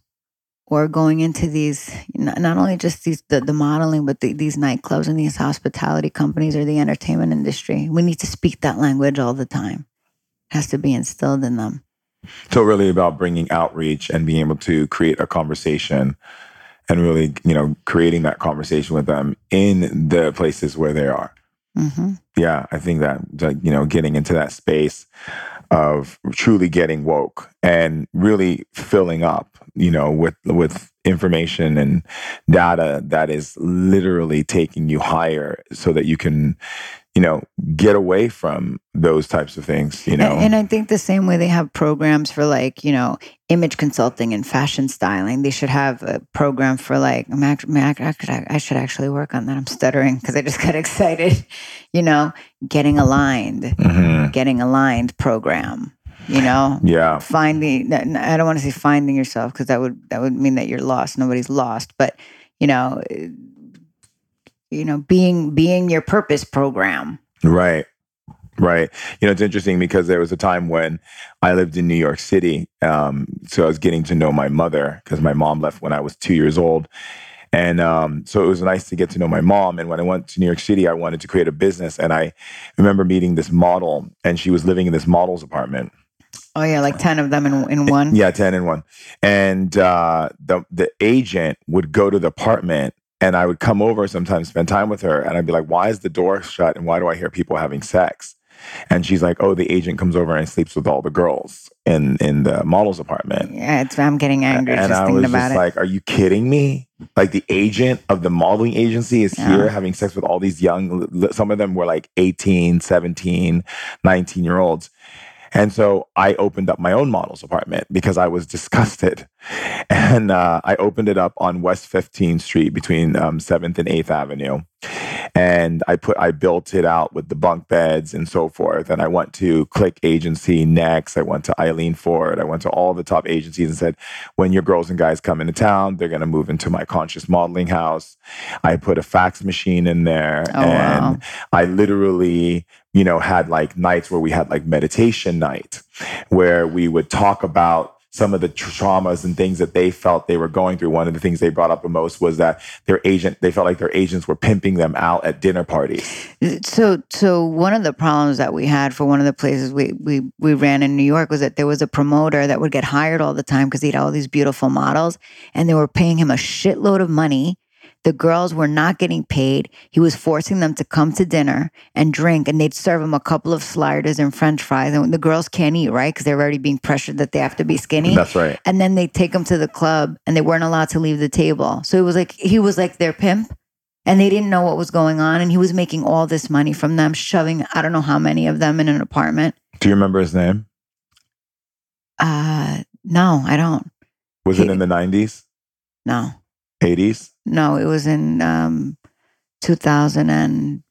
[SPEAKER 3] or going into these, not only just these, the, the modeling, but the, these nightclubs and these hospitality companies or the entertainment industry. We need to speak that language all the time. It has to be instilled in them.
[SPEAKER 1] So really about bringing outreach and being able to create a conversation and really, you know, creating that conversation with them in the places where they are.
[SPEAKER 3] hmm
[SPEAKER 1] Yeah, I think that like, you know, getting into that space of truly getting woke and really filling up, you know, with with information and data that is literally taking you higher so that you can, you know, get away from those types of things, you know.
[SPEAKER 3] And, and I think the same way they have programs for like, you know, image consulting and fashion styling, they should have a program for like, I'm act- I'm act- I I should actually work on that. I'm stuttering because I just got excited, you know, getting aligned,
[SPEAKER 1] Mhm.
[SPEAKER 3] getting aligned program, you know,
[SPEAKER 1] Yeah.
[SPEAKER 3] finding, I don't want to say finding yourself because that would, that would mean that you're lost. Nobody's lost, but, you know, eh, you know, being, being your purpose program.
[SPEAKER 1] Right. Right. You know, it's interesting because there was a time when I lived in New York City. Um, so I was getting to know my mother because my mom left when I was two years old. And um, so it was nice to get to know my mom. And when I went to New York City, I wanted to create a business. And I remember meeting this model, and she was living in this model's apartment.
[SPEAKER 3] Oh yeah. Like 10 of them in, in one.
[SPEAKER 1] Yeah, 10 in one. And uh, the, the agent would go to the apartment and I would come over sometimes, spend time with her. And I'd be like, why is the door shut? And why do I hear people having sex? And she's like, oh, the agent comes over and sleeps with all the girls in, in the model's apartment.
[SPEAKER 3] Yeah, it's, I'm getting angry
[SPEAKER 1] and
[SPEAKER 3] just
[SPEAKER 1] I
[SPEAKER 3] thinking
[SPEAKER 1] was
[SPEAKER 3] about
[SPEAKER 1] just
[SPEAKER 3] it.
[SPEAKER 1] like, are you kidding me? Like the agent of the modeling agency is
[SPEAKER 3] Yeah.
[SPEAKER 1] here having sex with all these young, some of them were like 18, 17, 19 year olds. And so I opened up my own model's apartment because I was disgusted. And uh, I opened it up on West 15th Street between um, 7th and 8th Avenue. And I put, I built it out with the bunk beds and so forth. And I went to Click Agency next. I went to Eileen Ford. I went to all the top agencies and said, when your girls and guys come into town, they're going to move into my conscious modeling house. I put a fax machine in there.
[SPEAKER 3] Oh,
[SPEAKER 1] and
[SPEAKER 3] wow.
[SPEAKER 1] I literally, you know, had like nights where we had like meditation night where we would talk about some of the traumas and things that they felt they were going through. One of the things they brought up the most was that their agent, they felt like their agents were pimping them out at dinner parties.
[SPEAKER 3] Uh, so, so one of the problems that we had for one of the places we we we ran in New York was that there was a promoter that would get hired all the time because he had all these beautiful models, and they were paying him a shitload of money. The girls were not getting paid. He was forcing them to come to dinner and drink, and they'd serve them a couple of sliders and French fries, and the girls can't eat right because they're already being pressured that they have to be skinny.
[SPEAKER 1] That's right.
[SPEAKER 3] and then they take them to the club and they weren't allowed to leave the table so it was like he was like their pimp and they didn't know what was going on and he was making all this money from them shoving i don't know how many of them in an apartment
[SPEAKER 1] Do you remember his name?
[SPEAKER 3] uh no i don't
[SPEAKER 1] Was it in the 90s,
[SPEAKER 3] no
[SPEAKER 1] 80s?
[SPEAKER 3] no it was in um 2000 and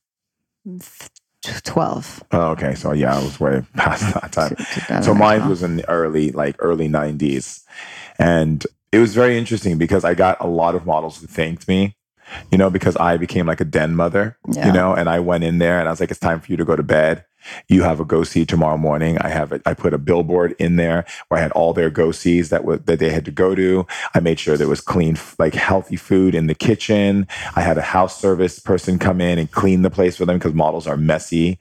[SPEAKER 3] 12.
[SPEAKER 1] Oh, okay. So yeah, I was way past that time. So mine was in the early, like early '90s, and it was very interesting because I got a lot of models who thanked me, you know, because I became like a den mother,
[SPEAKER 3] Yeah.
[SPEAKER 1] you know, and I went in there and I was like, it's time for you to go to bed. You have a go see tomorrow morning. I have it. I put a billboard in there where I had all their go sees that was that they had to go to. I made sure there was clean, like healthy food in the kitchen. I had a house service person come in and clean the place for them because models are messy,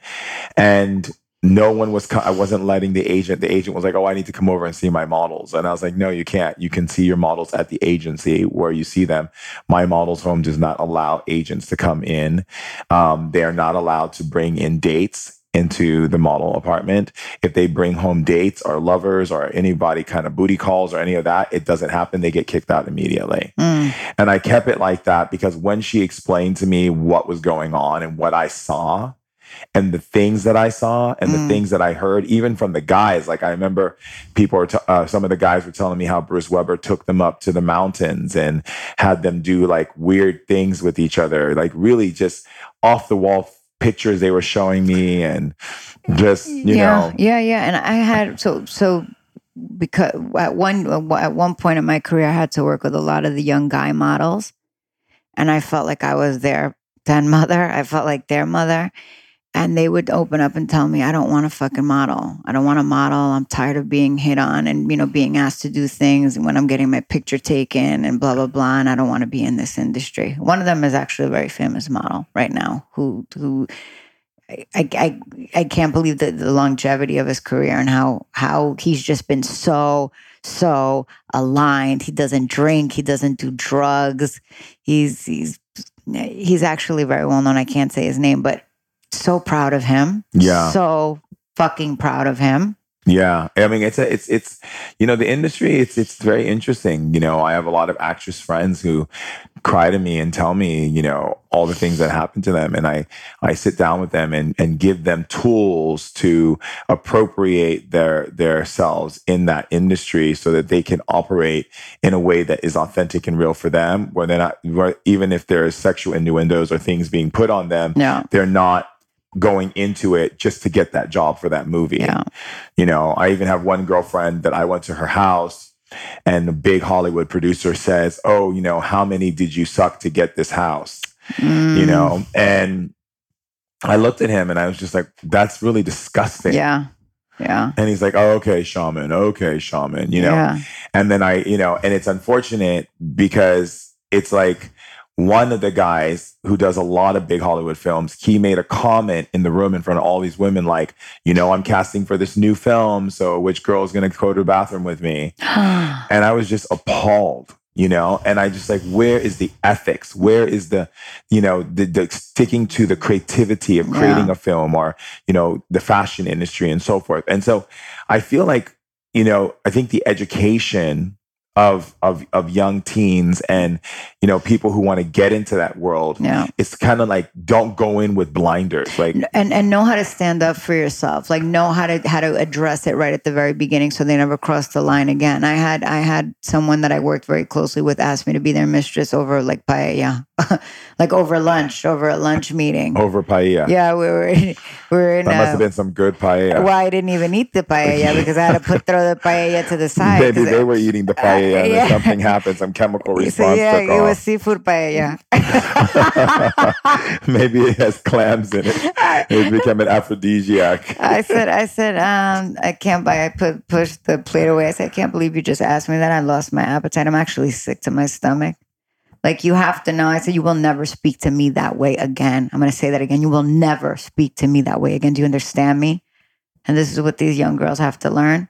[SPEAKER 1] and no one was co- i wasn't letting the agent the agent was like oh i need to come over and see my models and i was like no you can't you can see your models at the agency where you see them my models home does not allow agents to come in um, they are not allowed to bring in dates into the model apartment if they bring home dates or lovers or anybody kind of booty calls or any of that it doesn't happen they get kicked out immediately
[SPEAKER 3] Mm.
[SPEAKER 1] and I kept it like that because when she explained to me what was going on and what I saw and the things that I saw and the
[SPEAKER 3] Mm.
[SPEAKER 1] things that I heard, even from the guys, like I remember people were, t- uh, some of the guys were telling me how Bruce Weber took them up to the mountains and had them do like weird things with each other, like really just off the wall pictures they were showing me and just, you
[SPEAKER 3] yeah,
[SPEAKER 1] know,
[SPEAKER 3] yeah, yeah. And I had so so because at one at one point in my career, I had to work with a lot of the young guy models, and I felt like I was their den mother. I felt like their mother, and they would open up and tell me, "I don't want a fucking model. I don't want a model. I'm tired of being hit on and you know being asked to do things when I'm getting my picture taken and blah blah blah. And I don't want to be in this industry." One of them is actually a very famous model right now who who I, I, I can't believe the, the longevity of his career and how how he's just been so so aligned. He doesn't drink. He doesn't do drugs. He's he's he's actually very well known. I can't say his name, but so proud of him.
[SPEAKER 1] Yeah.
[SPEAKER 3] So fucking proud of him.
[SPEAKER 1] Yeah, I mean it's a, it's it's you know the industry it's it's very interesting. You know, I have a lot of actress friends who cry to me and tell me you know all the things that happen to them, and I I sit down with them and and give them tools to appropriate their their selves in that industry so that they can operate in a way that is authentic and real for them. Where they're not where even if there is sexual innuendos or things being put on them,
[SPEAKER 3] Yeah.
[SPEAKER 1] they're not going into it just to get that job for that movie.
[SPEAKER 3] Yeah.
[SPEAKER 1] You know, I even have one girlfriend that I went to her house and the big Hollywood producer says, Oh, you know, how many did you suck to get this house? You
[SPEAKER 3] Mm,
[SPEAKER 1] know, and I looked at him and I was just like, That's really disgusting.
[SPEAKER 3] Yeah. Yeah.
[SPEAKER 1] And he's like, Oh, okay, shaman. Okay, shaman. You know,
[SPEAKER 3] Yeah.
[SPEAKER 1] and then I, you know, and it's unfortunate because it's like one of the guys who does a lot of big Hollywood films, he made a comment in the room in front of all these women, like, you know, I'm casting for this new film. So which girl's going to go to the bathroom with me? And I was just appalled, you know, and I just like, where is the ethics? Where is the, you know, the, the sticking to the creativity of creating
[SPEAKER 3] Yeah.
[SPEAKER 1] a film or, you know, the fashion industry and so forth. And so I feel like, you know, I think the education of of of young teens and you know people who want to get into that world
[SPEAKER 3] Yeah.
[SPEAKER 1] it's kind of like don't go in with blinders like
[SPEAKER 3] and and know how to stand up for yourself like know how to how to address it right at the very beginning so they never cross the line again i had i had someone that i worked very closely with ask me to be their mistress over like paella like over lunch over a lunch meeting
[SPEAKER 1] over paella
[SPEAKER 3] yeah we were we were in
[SPEAKER 1] that must
[SPEAKER 3] uh,
[SPEAKER 1] have been some good paella
[SPEAKER 3] well i didn't even eat the paella because i had to put throw the paella to the side
[SPEAKER 1] Maybe they
[SPEAKER 3] it-
[SPEAKER 1] were eating the paella and
[SPEAKER 3] yeah.
[SPEAKER 1] then something happened some chemical
[SPEAKER 3] so
[SPEAKER 1] response
[SPEAKER 3] yeah
[SPEAKER 1] took
[SPEAKER 3] it was seafood paella
[SPEAKER 1] maybe it has clams in it it became an aphrodisiac
[SPEAKER 3] I said, I said, um, I can't buy. I put pushed the plate away. I said, I can't believe you just asked me that. I lost my appetite. I'm actually sick to my stomach. Like you have to know. I said, you will never speak to me that way again. I'm going to say that again. You will never speak to me that way again. Do you understand me? And this is what these young girls have to learn.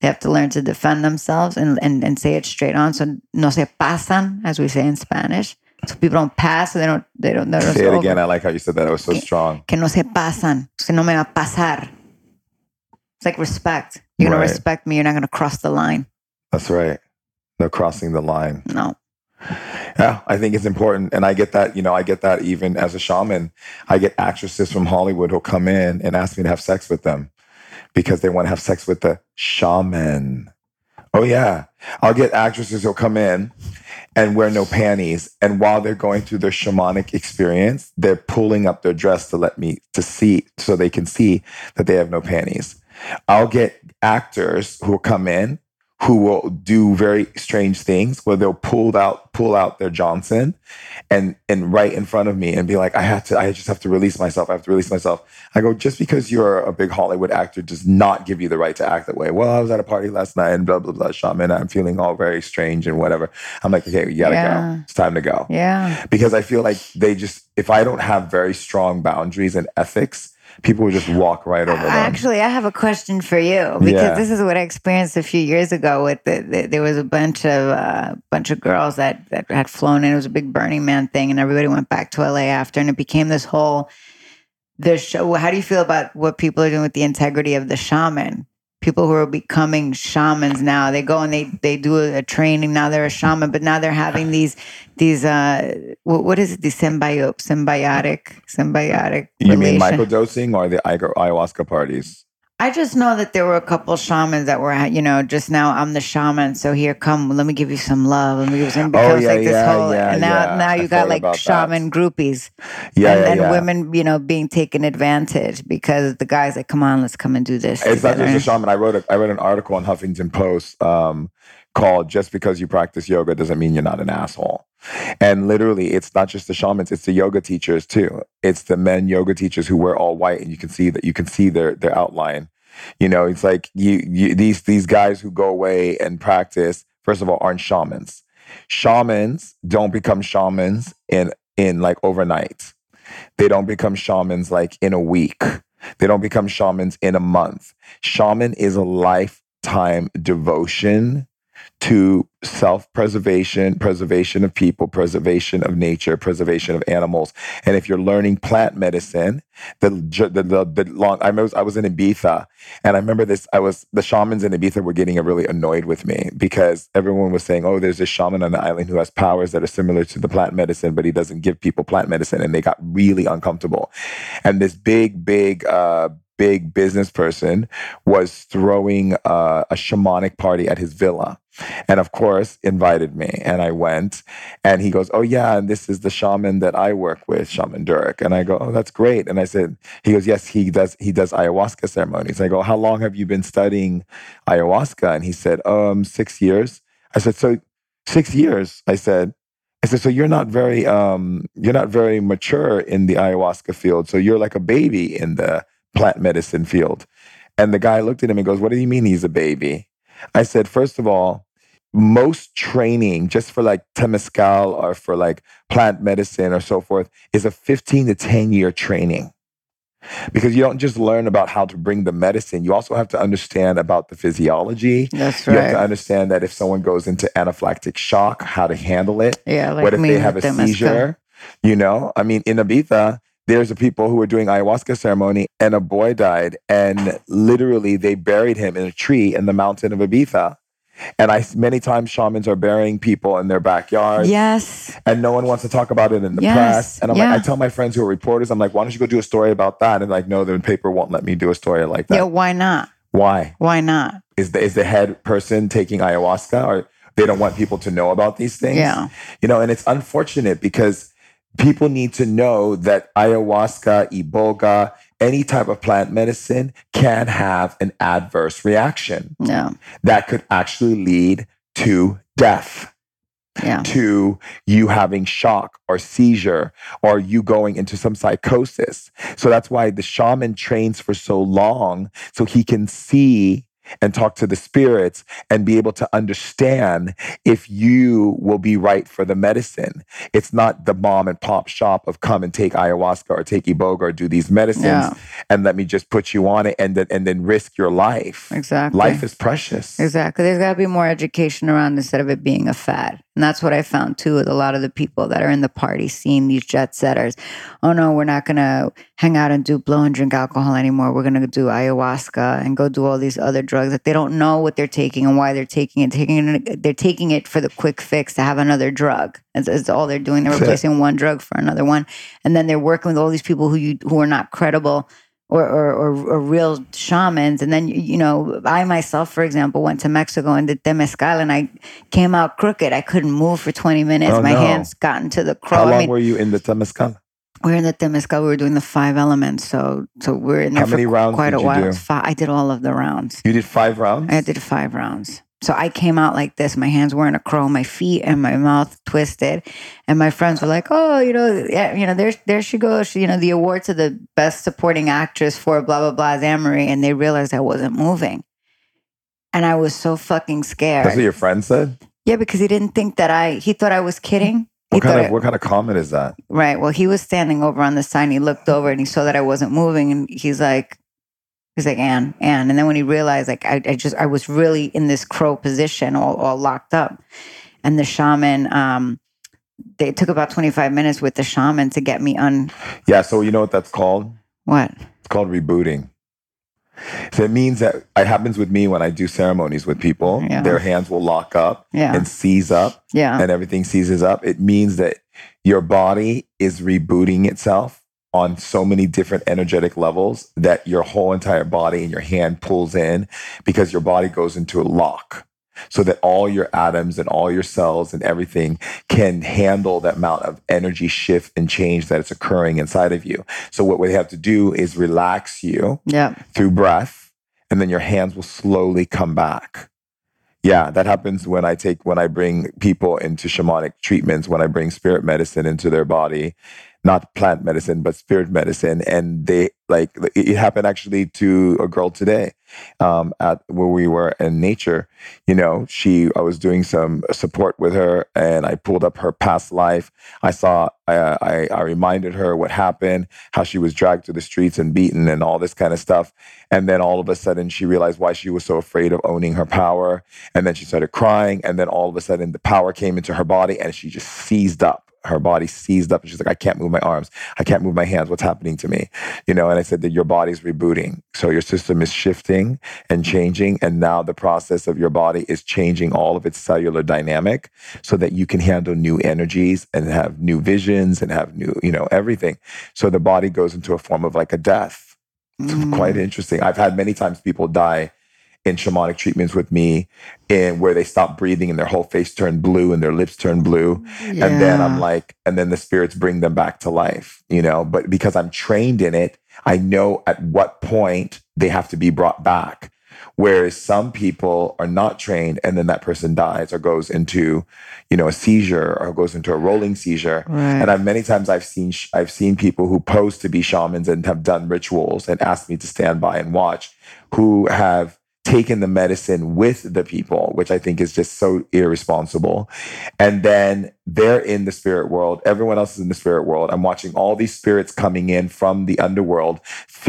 [SPEAKER 3] They have to learn to defend themselves and, and, and say it straight on. So no se pasan, as we say in Spanish. So people don't pass. So they don't. They don't. They don't
[SPEAKER 1] say it again i like how you said that it was so strong
[SPEAKER 3] que no se pasan. Que no me va a pasar. It's like respect. You're
[SPEAKER 1] Right.
[SPEAKER 3] to respect me. You're not going to cross the line.
[SPEAKER 1] that's right no crossing the line
[SPEAKER 3] No.
[SPEAKER 1] Yeah, I think it's important. And I get that, you know, I get that even as a shaman. I get actresses from Hollywood who'll come in and ask me to have sex with them because they want to have sex with the shaman. Oh, yeah. I'll get actresses who'll come in and wear no panties. And while they're going through their shamanic experience, they're pulling up their dress to let me to see so they can see that they have no panties. I'll get actors who will come in who will do very strange things where they'll pull out pull out their Johnson and and right in front of me and be like, I have to I just have to release myself. I have to release myself. I go, just because you're a big Hollywood actor does not give you the right to act that way. Well, I was at a party last night and blah blah blah shaman. I'm feeling all very strange and whatever. I'm like, okay, you gotta
[SPEAKER 3] Yeah.
[SPEAKER 1] go. It's time to go.
[SPEAKER 3] Yeah.
[SPEAKER 1] Because I feel like they just if I don't have very strong boundaries and ethics, people would just walk right over them.
[SPEAKER 3] Actually, I have a question for you because
[SPEAKER 1] Yeah.
[SPEAKER 3] this is what I experienced a few years ago. With the, the, there was a bunch of uh, bunch of girls that that had flown in. It was a big Burning Man thing, and everybody went back to LA after, and it became this whole the show. How do you feel about what people are doing with the integrity of the shaman? People who are becoming shamans now, they go and they they do a, a training. Now they're a shaman, but now they're having these these uh what, what is it? The symbio- symbiotic symbiotic.
[SPEAKER 1] you mean
[SPEAKER 3] relation-
[SPEAKER 1] microdosing or the ayahuasca parties?
[SPEAKER 3] I just know that there were a couple shamans that were, you know, just now I'm the shaman, so here come, let me give you some love. Let me give you some. It
[SPEAKER 1] Oh, yeah,
[SPEAKER 3] like this
[SPEAKER 1] yeah,
[SPEAKER 3] whole,
[SPEAKER 1] yeah,
[SPEAKER 3] and now
[SPEAKER 1] yeah.
[SPEAKER 3] now
[SPEAKER 1] I
[SPEAKER 3] you got like shaman groupies,
[SPEAKER 1] Yeah,
[SPEAKER 3] and,
[SPEAKER 1] yeah,
[SPEAKER 3] and women, you know, being taken advantage because the guys like, come on, let's come and do this.
[SPEAKER 1] It's not
[SPEAKER 3] together."
[SPEAKER 1] just a shaman. I wrote a, I wrote an article on Huffington Post um, called "Just because you practice yoga doesn't mean you're not an asshole." And literally, it's not just the shamans; it's the yoga teachers too. It's the men yoga teachers who wear all white, and you can see that you can see their their outline. You know, it's like you, you these these guys who go away and practice. First of all, aren't shamans. Shamans don't become shamans in in like overnight. They don't become shamans like in a week. They don't become shamans in a month. Shaman is a lifetime devotion to self preservation, preservation of people, preservation of nature, preservation of animals. And if you're learning plant medicine, the the the, the long I was I was in Ibiza, and I remember this. I was the shamans in Ibiza were getting really annoyed with me because everyone was saying, "Oh, there's this shaman on the island who has powers that are similar to the plant medicine, but he doesn't give people plant medicine," and they got really uncomfortable. And this big, big. uh Big business person was throwing uh, a shamanic party at his villa, and of course invited me and i went and he goes oh yeah and this is the shaman that i work with shaman durek and i go oh that's great and i said he goes yes he does he does ayahuasca ceremonies i go how long have you been studying ayahuasca and he said um six years i said so six years i said I said, so you're not very um, you're not very mature in the ayahuasca field. So you're like a baby in the plant medicine field. And the guy looked at him and goes, What do you mean he's a baby? I said, first of all, most training just for like temescal or for like plant medicine or so forth is a 15 to 10 year training. Because you don't just learn about how to bring the medicine you also have to understand about the physiology.
[SPEAKER 3] That's right
[SPEAKER 1] you have to understand that if someone goes into anaphylactic shock how to handle it.
[SPEAKER 3] Yeah, like
[SPEAKER 1] what if they have a
[SPEAKER 3] Temescal.
[SPEAKER 1] seizure? You know i mean in ibiza there's a people who were doing ayahuasca ceremony and a boy died and literally they buried him in a tree in the mountain of ibiza and i many times shamans are burying people in their backyards
[SPEAKER 3] Yes.
[SPEAKER 1] and no one wants to talk about it in the
[SPEAKER 3] Yes,
[SPEAKER 1] press. And I'm like. I tell my friends who are reporters, I'm like, why don't you go do a story about that? And like, no, the paper won't let me do a story like that.
[SPEAKER 3] Yeah. Why not?
[SPEAKER 1] Why
[SPEAKER 3] Why not?
[SPEAKER 1] is the is the head person taking ayahuasca, or they don't want people to know about these things?
[SPEAKER 3] Yeah.
[SPEAKER 1] you know, and it's unfortunate because people need to know that ayahuasca, iboga, any type of plant medicine can have an adverse reaction
[SPEAKER 3] Yeah.
[SPEAKER 1] that could actually lead to death
[SPEAKER 3] Yeah.
[SPEAKER 1] to you having shock or seizure or you going into some psychosis. So that's why the shaman trains for so long so he can see and talk to the spirits and be able to understand if you will be right for the medicine. It's not the mom and pop shop of come and take ayahuasca or take iboga or do these medicines
[SPEAKER 3] Yeah.
[SPEAKER 1] and let me just put you on it and then and then risk your life.
[SPEAKER 3] Exactly.
[SPEAKER 1] Life is precious.
[SPEAKER 3] Exactly. There's got to be more education around instead of it being a fad. And that's what I found too with a lot of the people that are in the party scene, these jet setters. Oh no, we're not going to hang out and do blow and drink alcohol anymore. We're going to do ayahuasca and go do all these other drugs that they don't know what they're taking and why they're taking it. Taking it they're taking it for the quick fix to have another drug. That's, that's all they're doing. They're replacing one drug for another one. And then they're working with all these people who you who are not credible or, or, or, or real shamans. And then, you know, I myself, for example, went to Mexico and did Temescal and I came out crooked. I couldn't move for 20 minutes.
[SPEAKER 1] Oh,
[SPEAKER 3] My
[SPEAKER 1] no.
[SPEAKER 3] hands got into the crow.
[SPEAKER 1] How long
[SPEAKER 3] I mean,
[SPEAKER 1] were you in the Temescal?
[SPEAKER 3] we were in the Temescal. We were doing the five elements. So, so we're in there
[SPEAKER 1] How many rounds
[SPEAKER 3] quite a while.
[SPEAKER 1] do?
[SPEAKER 3] It's Fi- I did all of the rounds.
[SPEAKER 1] You did five rounds?
[SPEAKER 3] I did five rounds. So I came out like this. My hands were in a crow, my feet and my mouth twisted. And my friends were like, "Oh, you know, yeah, you know, there, there she goes. She, you know, the award to the best supporting actress for blah blah blah, Amory." And they realized I wasn't moving, and I was so fucking scared.
[SPEAKER 1] That's what your friend said?
[SPEAKER 3] yeah, because he didn't think that I. He thought I was kidding. He
[SPEAKER 1] What kind of what kind of comment is that?
[SPEAKER 3] Right. Well, he was standing over on the side he looked over and he saw that I wasn't moving and he's like, he's like, Anne, Anne. And then when he realized like I, I just I was really in this crow position all, all locked up. And the shaman, um, they took about 25 minutes with the shaman to get me un
[SPEAKER 1] Yeah, so you know what that's called?
[SPEAKER 3] what?
[SPEAKER 1] It's called rebooting. So it means that it happens with me when I do ceremonies with people.
[SPEAKER 3] Yeah.
[SPEAKER 1] Their hands will lock up
[SPEAKER 3] Yeah.
[SPEAKER 1] and seize up
[SPEAKER 3] Yeah.
[SPEAKER 1] and everything seizes up. It means that your body is rebooting itself on so many different energetic levels that your whole entire body and your hand pulls in because your body goes into a lock so that all your atoms and all your cells and everything can handle that amount of energy shift and change that is occurring inside of you. So what we have to do is relax you
[SPEAKER 3] Yeah.
[SPEAKER 1] through breath, and then your hands will slowly come back. Yeah, that happens when I take when I bring people into shamanic treatments, when I bring spirit medicine into their body, not plant medicine, but spirit medicine. And they like it happened actually to a girl today, um, at where we were in nature. You know, she I was doing some support with her, and I pulled up her past life. I saw I I, I reminded her what happened, how she was dragged to the streets and beaten, and all this kind of stuff. And then all of a sudden, she realized why she was so afraid of owning her power. And then she started crying. And then all of a sudden, the power came into her body, and she just seized up. Her body seized up, and she's like, "I can't move my arms. I can't move my hands. What's happening to me?" You know. I said that your body's rebooting, so your system is shifting and changing, and now the process of your body is changing all of its cellular dynamic, so that you can handle new energies and have new visions and have new, you know, everything. So the body goes into a form of like a death. It's
[SPEAKER 3] Mm.
[SPEAKER 1] quite interesting. I've had many times people die in shamanic treatments with me and where they stop breathing and their whole face turned blue and their lips turn blue. And then I'm like, and then the spirits bring them back to life, you know, but because I'm trained in it, I know at what point they have to be brought back. Whereas some people are not trained and then that person dies or goes into, you know, a seizure or goes into a rolling seizure.
[SPEAKER 3] Right.
[SPEAKER 1] And I've many times I've seen sh- I've seen people who pose to be shamans and have done rituals and asked me to stand by and watch, who have taken the medicine with the people, which I think is just so irresponsible. And then they're in the spirit world. Everyone else is in the spirit world. I'm watching all these spirits coming in from the underworld,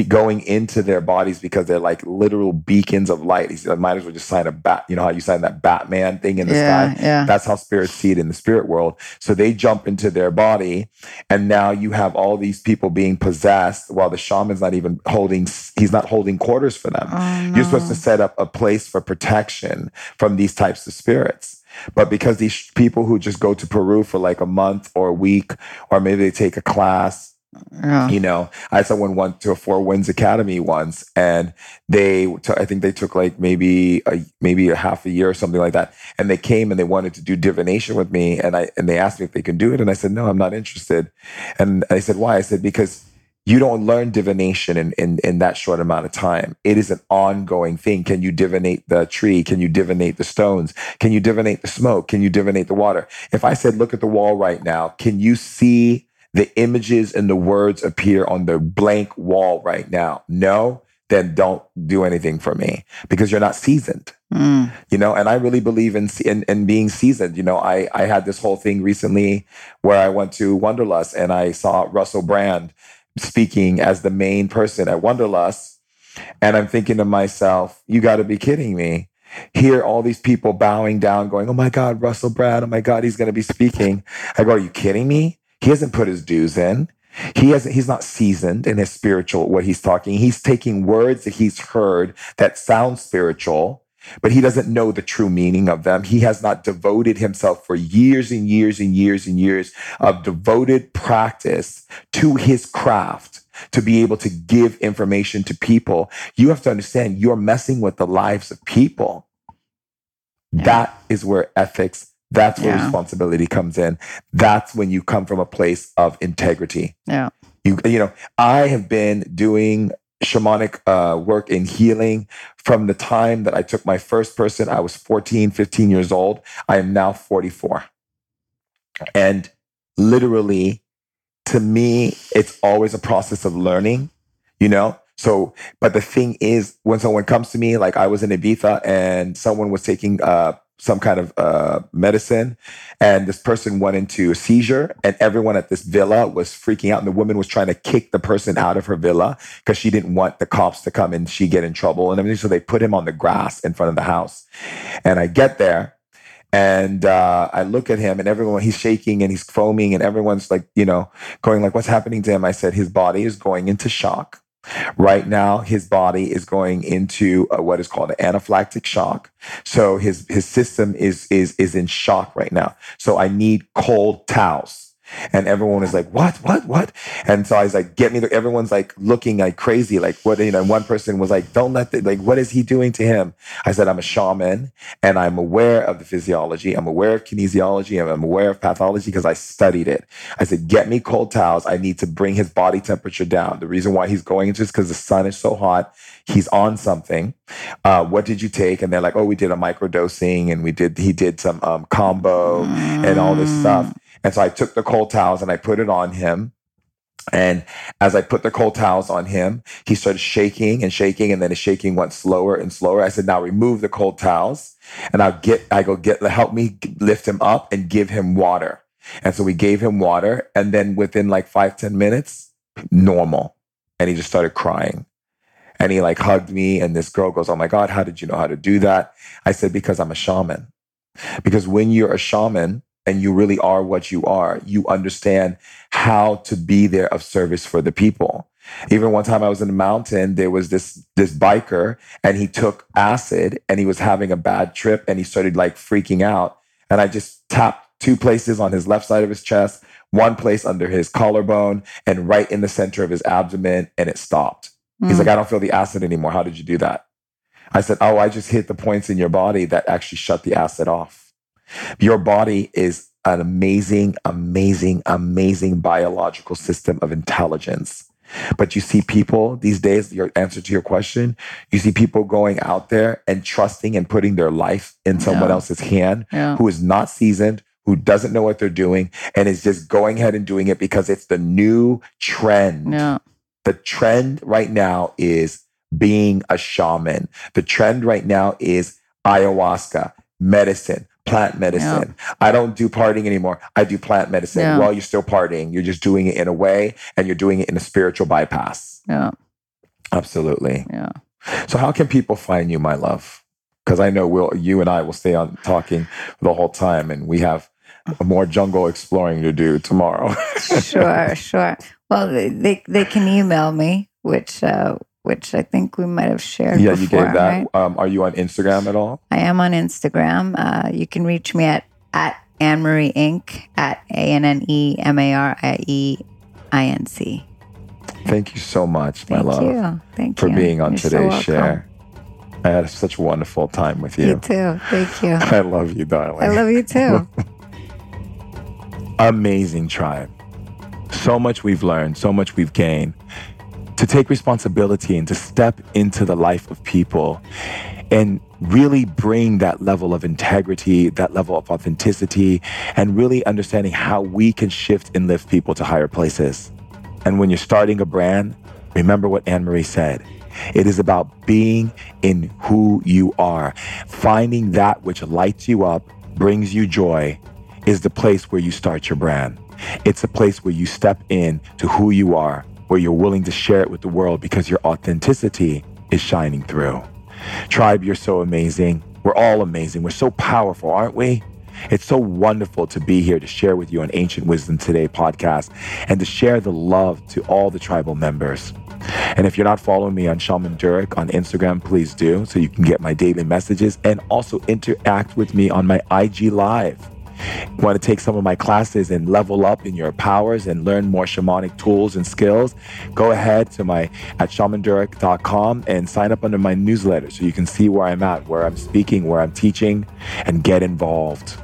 [SPEAKER 1] going into their bodies because they're like literal beacons of light. He said, I might as well just sign a bat. You know how you sign that Batman thing in the
[SPEAKER 3] yeah.
[SPEAKER 1] sky?
[SPEAKER 3] Yeah.
[SPEAKER 1] That's how spirits see it in the spirit world. So they jump into their body, and now you have all these people being possessed while the shaman's not even holding, he's not holding quarters for them.
[SPEAKER 3] Oh,
[SPEAKER 1] You're supposed to set up a place for protection from these types of spirits. But because these people who just go to Peru for like a month or a week, or maybe they take a class,
[SPEAKER 3] Yeah.
[SPEAKER 1] you know, I had someone went to a Four Winds Academy once, and they, t- I think they took like maybe a maybe a half a year or something like that, and they came and they wanted to do divination with me, and I and they asked me if they can do it, and I said no, I'm not interested, and I said why? I said because you don't learn divination in, in in that short amount of time. It is an ongoing thing. Can you divinate the tree? Can you divinate the stones? Can you divinate the smoke? Can you divinate the water? If I said, look at the wall right now, can you see the images and the words appear on the blank wall right now? No, then don't do anything for me because you're not seasoned
[SPEAKER 3] Mm.
[SPEAKER 1] you know and i really believe in, in in being seasoned you know i i had this whole thing recently where i went to Wanderlust and i saw russell brand speaking as the main person at Wanderlust and i'm thinking to myself you got to be kidding me. Hear all these people bowing down going oh my god russell brand oh my god he's going to be speaking i go are you kidding me? He hasn't put his dues in. He hasn't he's not seasoned in his spiritual what he's talking. He's taking words that he's heard that sound spiritual but he doesn't know the true meaning of them. He has not devoted himself for years and years and years and years of devoted practice to his craft to be able to give information to people. You have to understand you're messing with the lives of people.
[SPEAKER 3] Yeah.
[SPEAKER 1] That is where ethics, that's where
[SPEAKER 3] Yeah.
[SPEAKER 1] responsibility comes in. That's when you come from a place of integrity.
[SPEAKER 3] Yeah.
[SPEAKER 1] You, you know, I have been doing shamanic uh, work in healing from the time that I took my first person. I was 14, 15 years old. I am now 44. And literally, to me, it's always a process of learning, you know? So, but the thing is, when someone comes to me, like I was in Ibiza and someone was taking uh, some kind of uh, medicine, and this person went into a seizure, and everyone at this villa was freaking out, and the woman was trying to kick the person out of her villa because she didn't want the cops to come and she get in trouble and. So they put him on the grass in front of the house, and I get there. And uh, I look at him, and everyone he's shaking and he's foaming, and everyone's like, you know, going like, "What's happening to him?" I said, "His body is going into shock." Right now, his body is going into uh, what is called an anaphylactic shock. So his his system is is is in shock right now. So I need cold towels. And everyone is like, what, what, what? And so I was like, get me. The, everyone's like looking like crazy. Like what, you know, one person was like, don't let the, like, what is he doing to him? I said, I'm a shaman and I'm aware of the physiology. I'm aware of kinesiology I'm aware of pathology because I studied it. I said, get me cold towels. I need to bring his body temperature down. The reason why he's going is just because the sun is so hot. He's on something. Uh, what did you take? And they're like, oh, we did a microdosing and we did, he did some um, kambo and all this stuff. And so I took the cold towels and I put it on him. And as I put the cold towels on him, he started shaking and shaking, and then his shaking went slower and slower. I said, "Now remove the cold towels, and I'll get. I go get help me lift him up and give him water." And so we gave him water, and then within like five ten minutes, normal, and he just started crying, and he like hugged me. And this girl goes, "Oh my god, how did you know how to do that?" I said, "Because I'm a shaman. Because when you're a shaman." And you really are what you are, you understand how to be there of service for the people. Even one time I was in the mountain, there was this this biker and he took acid and he was having a bad trip and he started like freaking out. And I just tapped two places on his left side of his chest, one place under his collarbone, and right in the center of his abdomen, and it stopped. He's
[SPEAKER 3] Mm.
[SPEAKER 1] like, I don't feel the acid anymore. How did you do that? I said, Oh, I just hit the points in your body that actually shut the acid off. Your body is an amazing, amazing, amazing biological system of intelligence. But you see people these days, your answer to your question, you see people going out there and trusting and putting their life in someone
[SPEAKER 3] Yeah.
[SPEAKER 1] else's hand
[SPEAKER 3] Yeah.
[SPEAKER 1] who is not seasoned, who doesn't know what they're doing, and is just going ahead and doing it because it's the new trend.
[SPEAKER 3] Yeah.
[SPEAKER 1] The trend right now is being a shaman. The trend right now is ayahuasca, medicine, plant medicine. I don't do partying anymore. I do plant medicine.
[SPEAKER 3] Yeah.
[SPEAKER 1] Well, you're still partying. You're just doing it in a way and you're doing it in a spiritual bypass.
[SPEAKER 3] Yeah.
[SPEAKER 1] Absolutely.
[SPEAKER 3] Yeah.
[SPEAKER 1] So how can people find you, my love? Because I know we'll you and I will stay on talking the whole time and we have more jungle exploring to do tomorrow.
[SPEAKER 3] Sure. sure. Well, they, they they can email me, which uh, which I think we might have shared.
[SPEAKER 1] yeah,
[SPEAKER 3] before,
[SPEAKER 1] you gave that.
[SPEAKER 3] right?
[SPEAKER 1] Um, are you on Instagram at all?
[SPEAKER 3] I am on Instagram. Uh, you can reach me at at Anne Marie Inc. at A N N E M A R I E I N C.
[SPEAKER 1] Thank you so much, my
[SPEAKER 3] Thank
[SPEAKER 1] love,
[SPEAKER 3] you. Thank
[SPEAKER 1] for
[SPEAKER 3] you For
[SPEAKER 1] being on
[SPEAKER 3] You're
[SPEAKER 1] today's
[SPEAKER 3] welcome.
[SPEAKER 1] share. I had such a wonderful time with
[SPEAKER 3] You
[SPEAKER 1] you.
[SPEAKER 3] too. Thank you.
[SPEAKER 1] I love you, darling.
[SPEAKER 3] I love you too.
[SPEAKER 1] amazing tribe. So much we've learned, so much we've gained. To take responsibility and to step into the life of people and really bring that level of integrity, that level of authenticity, and really understanding how we can shift and lift people to higher places. And when you're starting a brand, remember what Anne Marie said. It is about being in who you are, finding that which lights you up, brings you joy, is the place where you start your brand. It's a place where you step in to who you are, where you're willing to share it with the world because your authenticity is shining through. Tribe, you're so amazing. We're all amazing. We're so powerful, aren't we? It's so wonderful to be here to share with you on Ancient Wisdom Today podcast and to share the love to all the tribal members. And if you're not following me on Shaman Durek on Instagram, please do so you can get my daily messages and also interact with me on my IG Live. Want to take some of my classes and level up in your powers and learn more shamanic tools and skills, go ahead to my at shamandurek.com and sign up under my newsletter so you can see where I'm at, where I'm speaking, where I'm teaching, and get involved.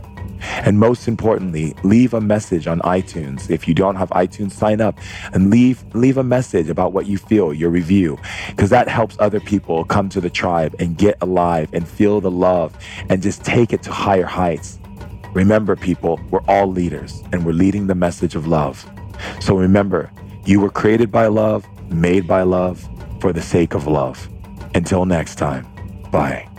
[SPEAKER 1] And most importantly, leave a message on iTunes. If you don't have iTunes, sign up and leave leave a message about what you feel, your review, because that helps other people come to the tribe and get alive and feel the love and just take it to higher heights. Remember, people, we're all leaders and we're leading the message of love. So remember, you were created by love, made by love, for the sake of love. Until next time, bye.